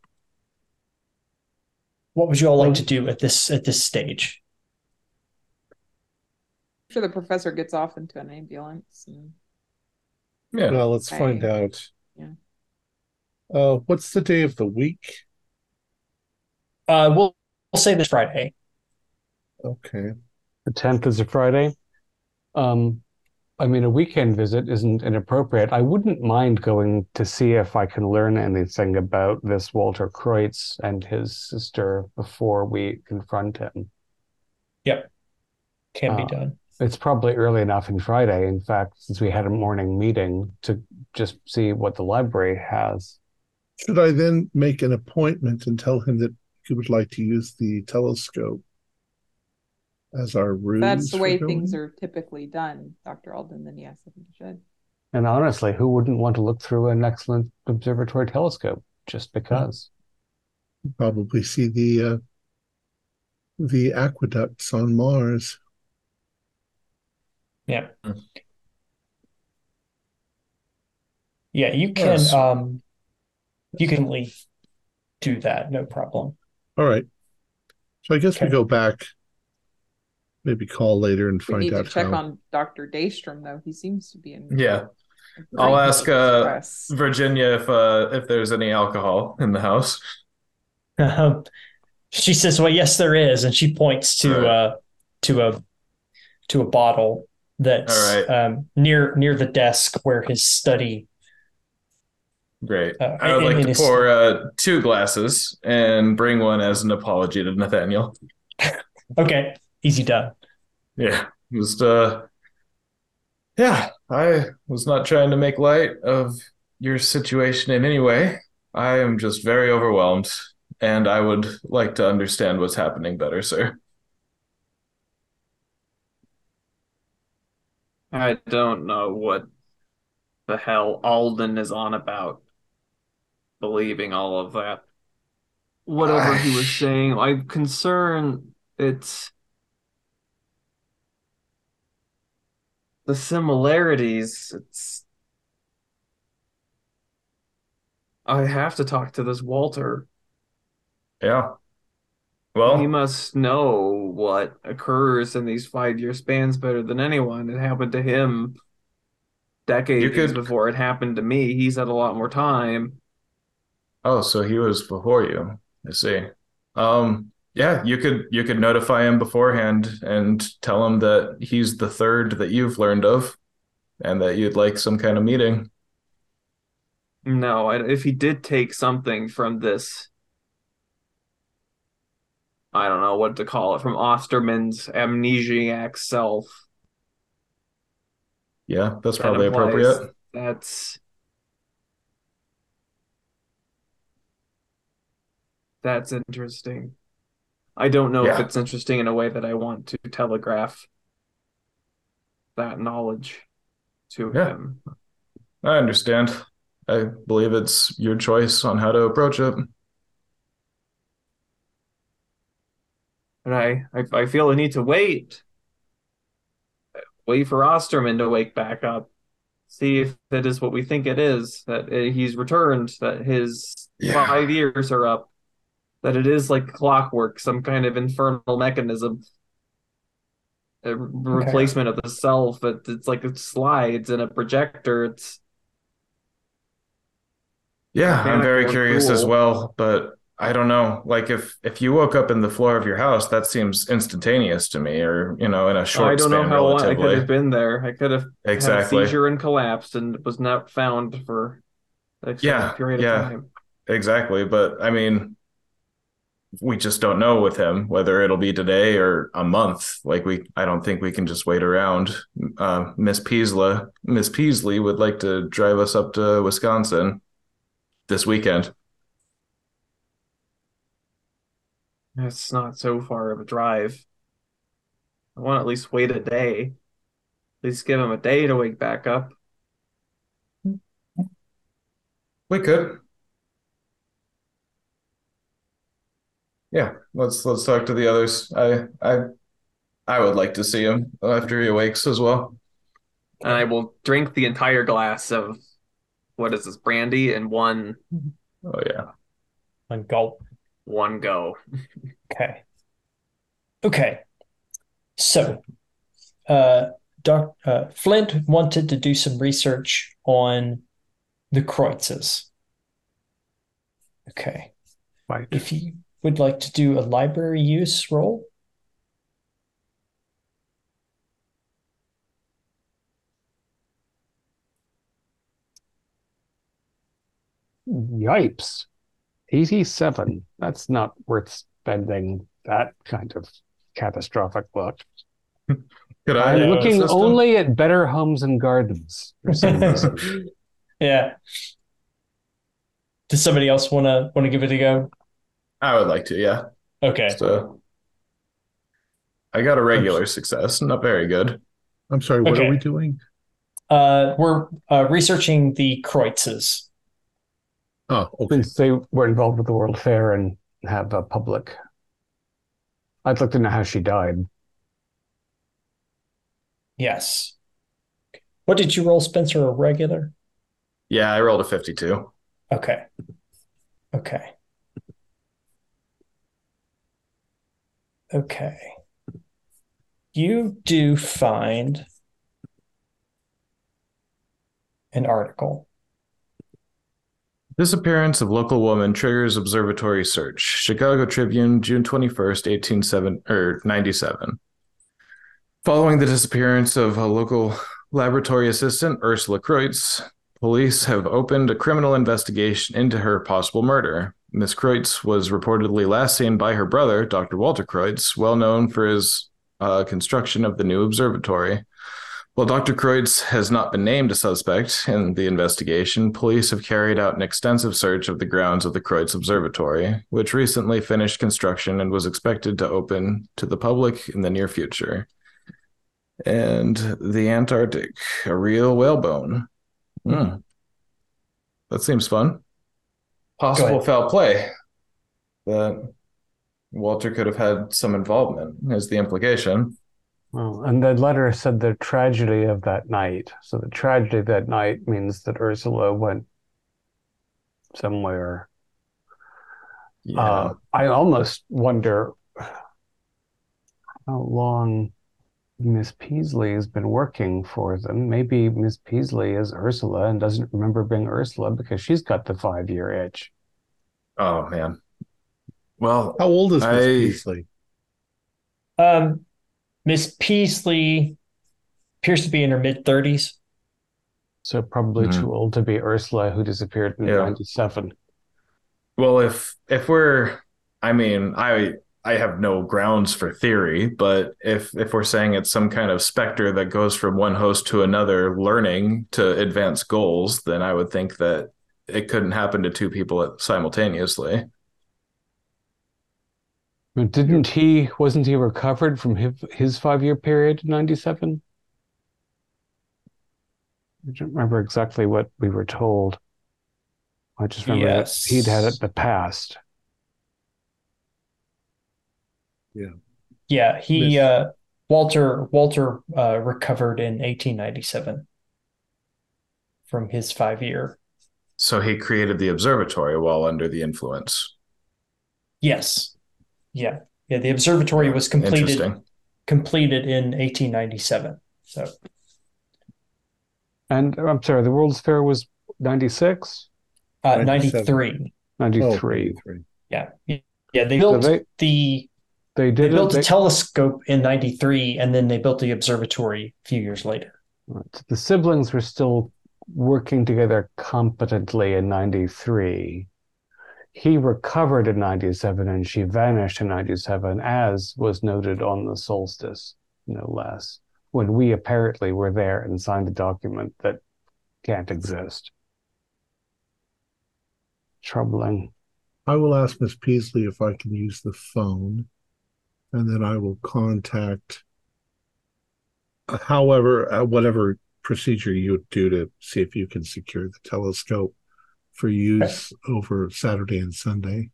what would you all like to do at this at this stage? I'm sure the professor gets off into an ambulance. And Yeah. Well, let's Okay. find out. Yeah. Uh, what's the day of the week? Uh we'll we'll say this Friday. Okay. The 10th is a Friday. Um, I mean, a weekend visit isn't inappropriate. I wouldn't mind going to see if I can learn anything about this Walter Kreutz and his sister before we confront him. Yep. Can be Uh, done. It's probably early enough in Friday, in fact, since we had a morning meeting to just see what the library has. Should I then make an appointment and tell him that he would like to use the telescope as our ruse? that's the way things are typically done, Dr. Alden. Then yes, I think you should. And honestly, who wouldn't want to look through an excellent observatory telescope just because? You Probably see the uh, the aqueducts on Mars. Yeah. Yeah, you can Yes. um you can leave do that, no problem. All right. So I guess we go back, maybe call later and find We find need to out check how. on Dr. Daystrom, though. He seems to be in. Yeah. I'll ask uh. Virginia if uh, if there's any alcohol in the house. Um, she says, "Well, yes, there is," and she points to All right. uh to a to a bottle that's All right. um near near the desk where his study. Great. Uh, I would in- like in to his- pour uh, two glasses and bring one as an apology to Nathaniel. Okay, easy done. Yeah, just uh, yeah. I was not trying to make light of your situation in any way. I am just very overwhelmed, and I would like to understand what's happening better, sir. I don't know what the hell Alden is on about. Believing all of that. Whatever he was saying, I'm concerned it's the similarities. It's I have to talk to this Walter. Yeah. Well, He must know what occurs in these five year spans better than anyone. It happened to him decades could- before it happened to me. He's had a lot more time. Oh, so he was before you. I see. Um, yeah, you could you could notify him beforehand and tell him that he's the third that you've learned of, and that you'd like some kind of meeting. No, if he did take something from this, I don't know what to call it, from Osterman's amnesiac self, Yeah, that's that probably appropriate. That's that's interesting. I don't know if it's interesting in a way that I want to telegraph that knowledge to Yeah. him. I understand. I believe it's your choice on how to approach it. But I, I, I feel I need to wait. Wait for Osterman to wake back up. See if that is what we think it is. That uh, he's returned. That his Yeah. five years are up. That it is like clockwork, some kind of infernal mechanism. A re- replacement of the self. It, it's like it slides in a projector. It's Yeah, I'm very or curious as well, but I don't know. Like if if you woke up in the floor of your house, that seems instantaneous to me, or you know, in a oh, short I don't know span how long I could have been there. I could have had a Exactly. seizure and collapsed and was not found for an Yeah, period yeah. of time. Exactly, but I mean, we just don't know with him whether it'll be today or a month. Like we, I don't think we can just wait around. Uh, Miss Peasley, Miss Peasley would like to drive us up to Wisconsin this weekend. It's not so far of a drive. I want to at least wait a day. At least give him a day to wake back up. We could. Yeah, let's let's talk to the others. I I I would like to see him after he awakes as well. And I will drink the entire glass of what is this brandy in one Oh yeah. One gulp. one go. Okay. Okay. So, uh, Doc, uh, Flint wanted to do some research on the Kreutzes. Okay. Right. If you would like to do a library use roll, Yipes. 87. That's not worth spending that kind of catastrophic luck. Could I I'm uh, looking assist him? only at better homes and gardens for some reason. yeah. Does somebody else want to want to give it a go? I would like to, yeah. Okay. So I got a regular success, not very good. I'm sorry, what Okay. are we doing? Uh, we're uh, researching the Kreutzes. Oh, okay. Since they were involved with the World Fair and have a public. I'd like to know how she died. Yes. What did you roll, Spencer? A regular? Yeah, I rolled a 52. Okay. Okay. Okay. You do find an article. Disappearance of local woman triggers observatory search. Chicago Tribune, June 21st, 187 or 97. Following the disappearance of a local laboratory assistant, Ursula Kreutz, police have opened a criminal investigation into her possible murder. Miss Kreutz was reportedly last seen by her brother, Dr. Walter Kreutz, well known for his uh, construction of the new observatory. While Dr. Kreutz has not been named a suspect in the investigation, police have carried out an extensive search of the grounds of the Kreutz Observatory, which recently finished construction and was expected to open to the public in the near future. And the Antarctic, a real whalebone. Hmm. That seems fun. Possible foul play. That Walter could have had some involvement, is the implication. Well, and the letter said the tragedy of that night. So the tragedy of that night means that Ursula went somewhere. Yeah. Uh, I almost wonder how long Miss Peasley has been working for them. Maybe Miss Peasley is Ursula and doesn't remember being Ursula because she's got the five year itch. oh man. Well, How old is Miss I- Peasley? Um, Miss Peasley appears to be in her mid 30s. So probably Mhm. too old to be Ursula, who disappeared in Yeah. 97. Well, if if we're, I mean, I I have no grounds for theory, but if if we're saying it's some kind of specter that goes from one host to another, learning to advance goals, then I would think that it couldn't happen to two people simultaneously. But Didn't he, wasn't he recovered from his, his five year period in 97? I don't remember exactly what we were told. I just remember that Yes. he'd had it in the past. Yeah, Yeah. he Miss- uh Walter Walter uh recovered in 1897 from his five year. So he created the observatory while under the influence. Yes. Yeah. Yeah, the observatory was completed Interesting. completed in 1897. So And I'm sorry, the World's Fair was 96? uh 97. 93. 93. 93. Yeah. Yeah, they So built they, the they they built it. a They, telescope in 93 and then they built the observatory a few years later. the siblings were still working together competently in 93. He recovered in 97 and she vanished in 97, as was noted on the solstice, no less, when we apparently were there and signed a document that can't exist. Troubling. I will ask Miss Peasley if I can use the phone, and then I will contact. However, uh, whatever procedure you would do to see if you can secure the telescope for use over Saturday and Sunday.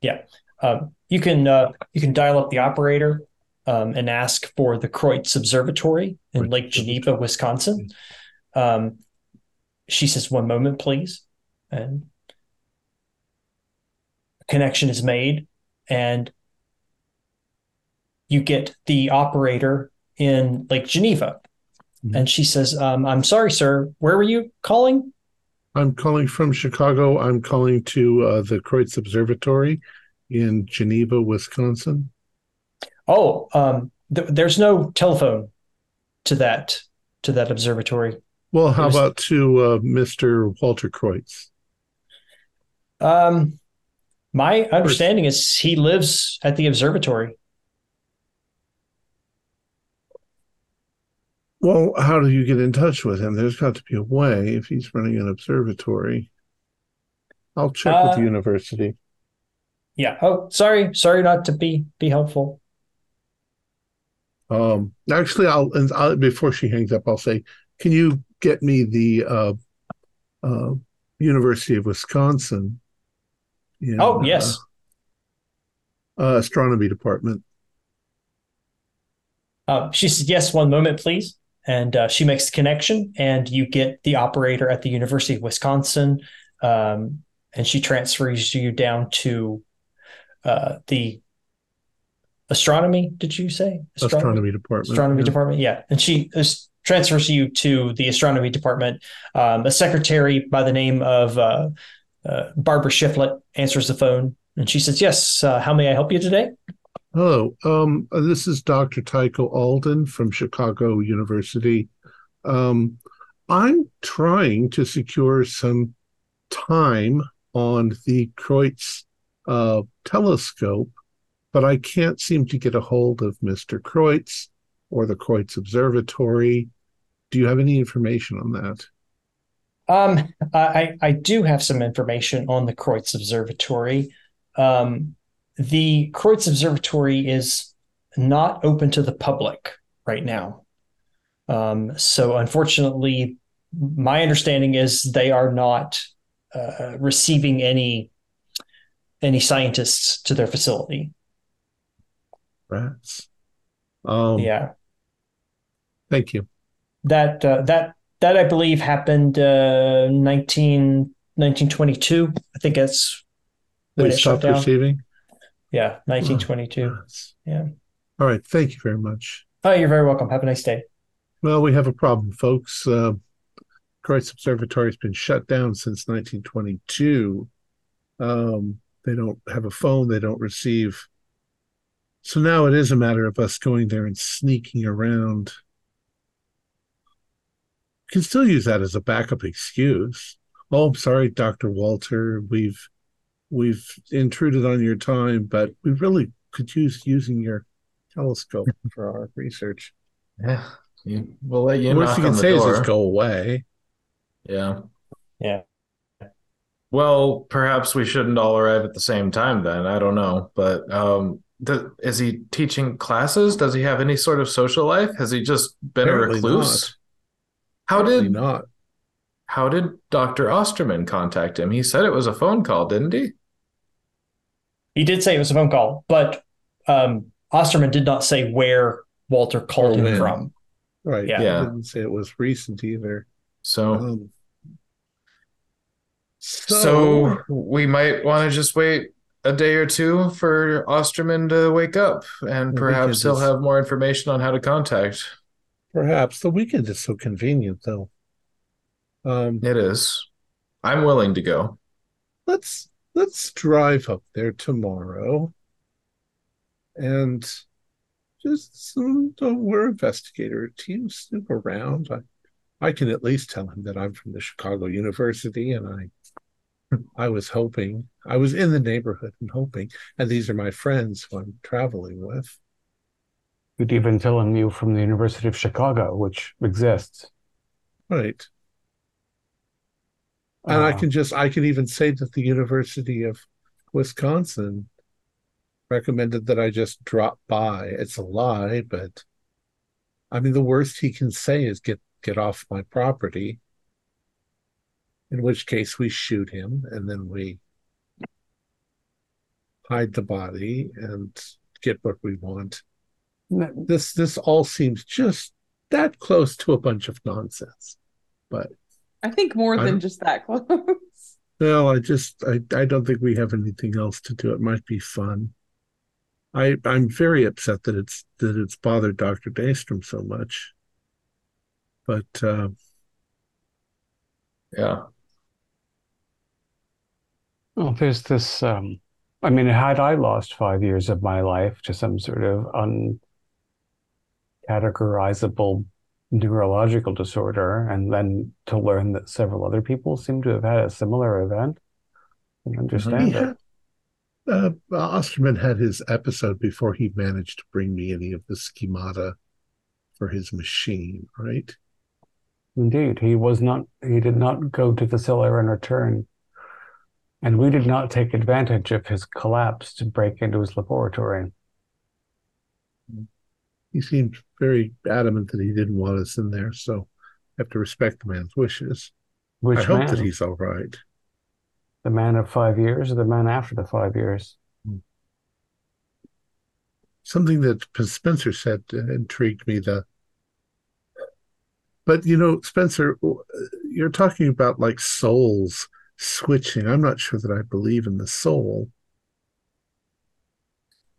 Yeah. Um, you can uh, you can dial up the operator um, and ask for the Kreutz Observatory in Kreutz Lake Geneva, Wisconsin. Um, she says, "One moment, please," and connection is made, and you get the operator in Lake Geneva. Mhm. And she says, um, "I'm sorry, sir. Where were you calling?" I'm calling from Chicago. I'm calling to uh, the Kreutz Observatory in Geneva, Wisconsin. Oh, um, th- there's no telephone to that to that observatory. Well, how There's- about to uh, Mr. Walter Kreutz? Um, my understanding is he lives at the observatory. Well, how do you get in touch with him? There's got to be a way if he's running an observatory. I'll check with Uh, the university. Yeah. Oh, sorry, sorry not to be be helpful. Um, actually, I'll, and I'll before she hangs up, I'll say, can you get me the uh, uh, University of Wisconsin? in, Oh, yes. uh, uh, astronomy department. Uh, she says, "Yes, one moment, please." And uh, she makes the connection, and you get the operator at the University of Wisconsin, um, and she transfers you down to uh, the astronomy. Did you say Astronomy department. astronomy yeah. department yeah and she uh, transfers you to the astronomy department um, a secretary by the name of uh, uh, barbara shiflett answers the phone and she says yes uh, how may i help you today Hello, um, uh, this is Dr. Tycho Alden from Chicago University. Um, I'm trying to secure some time on the Kreutz uh, telescope, but I can't seem to get a hold of Mr. Kreutz or the Kreutz Observatory. Do you have any information on that? um, I, I do have some information on the kreutz observatory um, the kreutz observatory is not open to the public right now um, so unfortunately my understanding is they are not uh, receiving any any scientists to their facility. Rats. Um, yeah, Thank you. that uh, that that I believe happened uh, 19, 1922. I think that's when They stopped receiving. Yeah, nineteen twenty two. Yeah. All right. Thank you very much. Oh, you're very welcome. Have a nice day. Well, we have a problem, folks. Uh, Kreutz Observatory has been shut down since 1922. Um, they don't have a phone, they don't receive. So now it is a matter of us going there and sneaking around. You can still use that as a backup excuse. Oh, I'm sorry, Dr. Walter. We've we've intruded on your time, but we really could use using your telescope for our research. Yeah, you, we'll let you Worst knock you can the say is just go away. Yeah. Yeah. Well, perhaps we shouldn't all arrive at the same time then. I don't know. But um th- is he teaching classes? Does he have any sort of social life? Has he just been Apparently a recluse? not. How Apparently did not? how did Dr. Osterman contact him? He said it was a phone call, didn't he? He did say it was a phone call, but um, Osterman did not say where Walter called Or him when. from. Right. Yeah. He Yeah. didn't say it was recent either. So Um, so we might want to just wait a day or two for Osterman to wake up and perhaps he'll is- have more information on how to contact. perhaps the weekend is so convenient though. Um, It is. I'm willing to go. let's let's drive up there tomorrow and just don't we're investigator team snoop around. I I can at least tell him that I'm from the Chicago University and I I was hoping I was in the neighborhood and hoping, and these are my friends who I'm traveling with. You'd even tell him you from the University of Chicago, which exists. Right. And I can just I can even say that the University of Wisconsin recommended that I just drop by. It's a lie, but I mean the worst he can say is get get off my property. In which case we shoot him and then we hide the body and get what we want. This this all seems just that close to a bunch of nonsense. But I think more I than just that close. well, I just I, I don't think we have anything else to do. It might be fun. I I'm very upset that it's that it's bothered Dr. Daystrom so much. But uh, Yeah. Well, there's this. Um, I mean, had I lost five years of my life to some sort of uncategorizable neurological disorder, and then to learn that several other people seem to have had a similar event, I can understand Yeah. it. uh, Osterman had his episode before he managed to bring me any of the schemata for his machine, right? Indeed, he was not. He did not go to the cellar and return, and we did not take advantage of his collapse to break into his laboratory. He seemed very adamant that he didn't want us in there, so I have to respect the man's wishes. Which I hope man? that he's all right. The man of five years or the man after the five years? Something that Spencer said uh, intrigued me. The but you know, Spencer, you're talking about like souls switching. I'm not sure that I believe in the soul.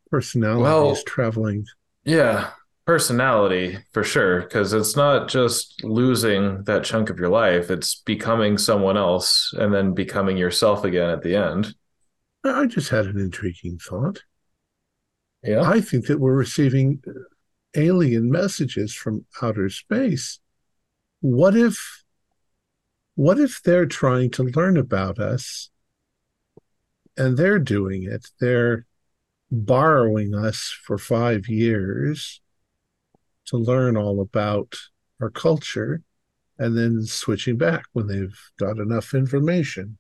Personalities Well- traveling. Yeah. Personality for sure. Because it's not just losing that chunk of your life, it's becoming someone else and then becoming yourself again at the end. I just had an intriguing thought. Yeah. I think that we're receiving uh, alien messages from outer space. What if what if they're trying to learn about us and they're doing it? They're borrowing us for 5 years to learn all about our culture and then switching back when they've got enough information.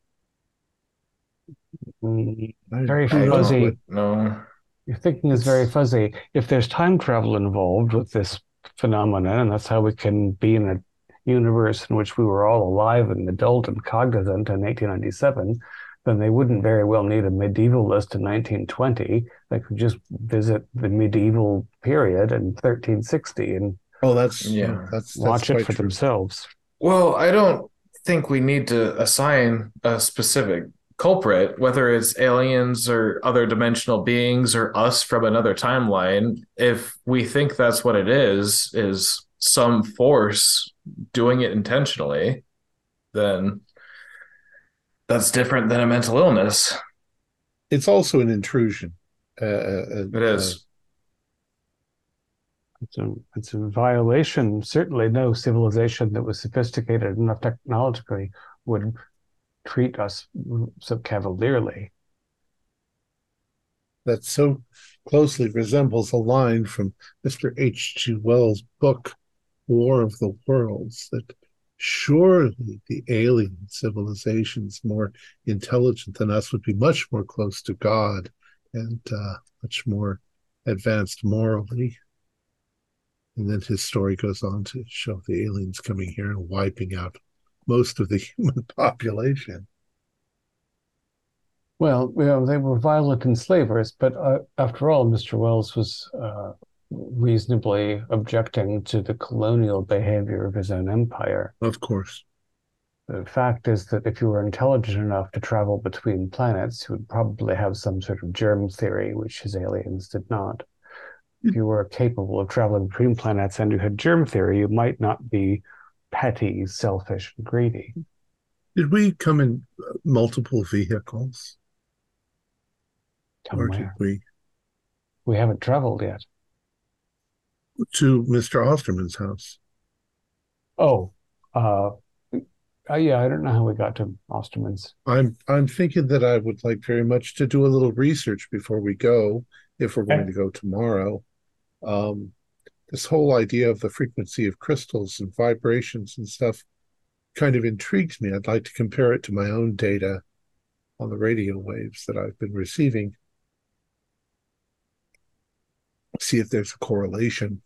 Mm, Very I don't know fuzzy. what- No. Your thinking is very fuzzy. If there's time travel involved with this phenomenon, and that's how we can be in a universe in which we were all alive and adult and cognizant in 1897, then they wouldn't very well need a medievalist in 1920. They could just visit the medieval period in 1360 and Oh, that's Yeah. that's that's watch it for true. themselves. Well, I don't think we need to assign a specific culprit, whether it's aliens or other dimensional beings or us from another timeline. If we think that's what it is, is some force doing it intentionally, then that's different than a mental illness. It's also an intrusion. Uh, uh, It is. It's a, it's a violation. Certainly, no civilization that was sophisticated enough technologically would treat us so cavalierly. that so closely resembles a line from Mr. H.G. Wells' book, War of the Worlds, that surely the alien civilizations more intelligent than us would be much more close to God and uh, much more advanced morally. And then his story goes on to show the aliens coming here and wiping out most of the human population. Well, you know, they were violent enslavers, but uh, after all, Mr. Wells was uh, reasonably objecting to the colonial behavior of his own empire. Of course. The fact is that if you were intelligent enough to travel between planets, you would probably have some sort of germ theory, which his aliens did not. If you were capable of traveling between planets and you had germ theory, you might not be petty, selfish, and greedy. Did we come in uh, multiple vehicles? Come or did we We haven't traveled yet. To Mr. Osterman's house? Oh, uh, uh, yeah, I don't know how we got to Osterman's. I'm I'm thinking that I would like very much to do a little research before we go, if we're going Okay. to go tomorrow. Um, this whole idea of the frequency of crystals and vibrations and stuff kind of intrigues me. I'd like to compare it to my own data on the radio waves that I've been receiving. See if there's a correlation.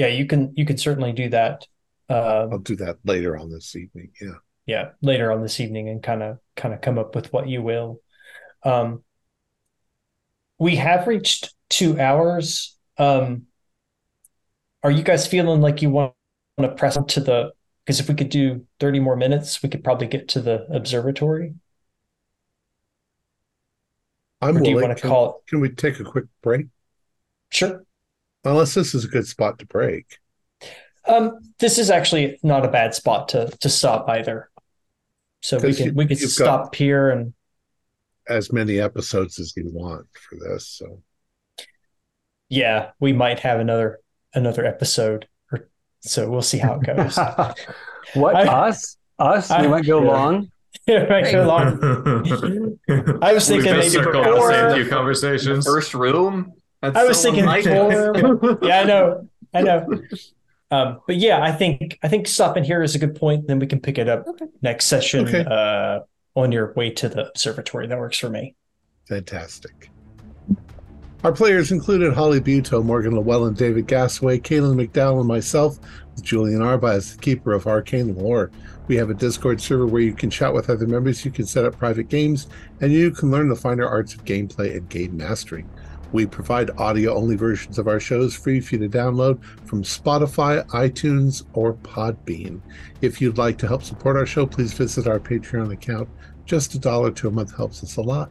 Yeah, you can you can certainly do that. Uh, I'll do that later on this evening. Yeah. yeah, later on this evening and kind of kind of come up with what you will. Um, we have reached two hours. Um, are you guys feeling like you want to press on to the? Because if we could do thirty more minutes, we could probably get to the observatory. I'm Or do you want to Can- call it? Can we take a quick break? Sure. Unless this is a good spot to break. Um, this is actually not a bad spot to to stop either. So we can you- we could stop here and As many episodes as you want for this. So yeah, we might have another another episode or so we'll see how it goes. What I- us? Us? I- we might go yeah. long. It might go long. I was We've thinking just maybe circled four. the same few conversations. First room. That's I was so thinking unlikely. four. Yeah, I know. I know. Um, but yeah, I think I think stopping here is a good point. Then we can pick it up Okay. next session Okay. uh, on your way to the observatory. That works for me. fantastic. Our players included Holly Buto, Morgan Llewellyn, David Gasaway, Kaylin McDowell, and myself, with Julian Arba as the keeper of arcane lore. We have a Discord server where you can chat with other members, you can set up private games, and you can learn the finer arts of gameplay and game mastering. We provide audio only versions of our shows free for you to download from Spotify, iTunes, or Podbean. If you'd like to help support our show, please visit our Patreon account. Just a dollar to a month helps us a lot.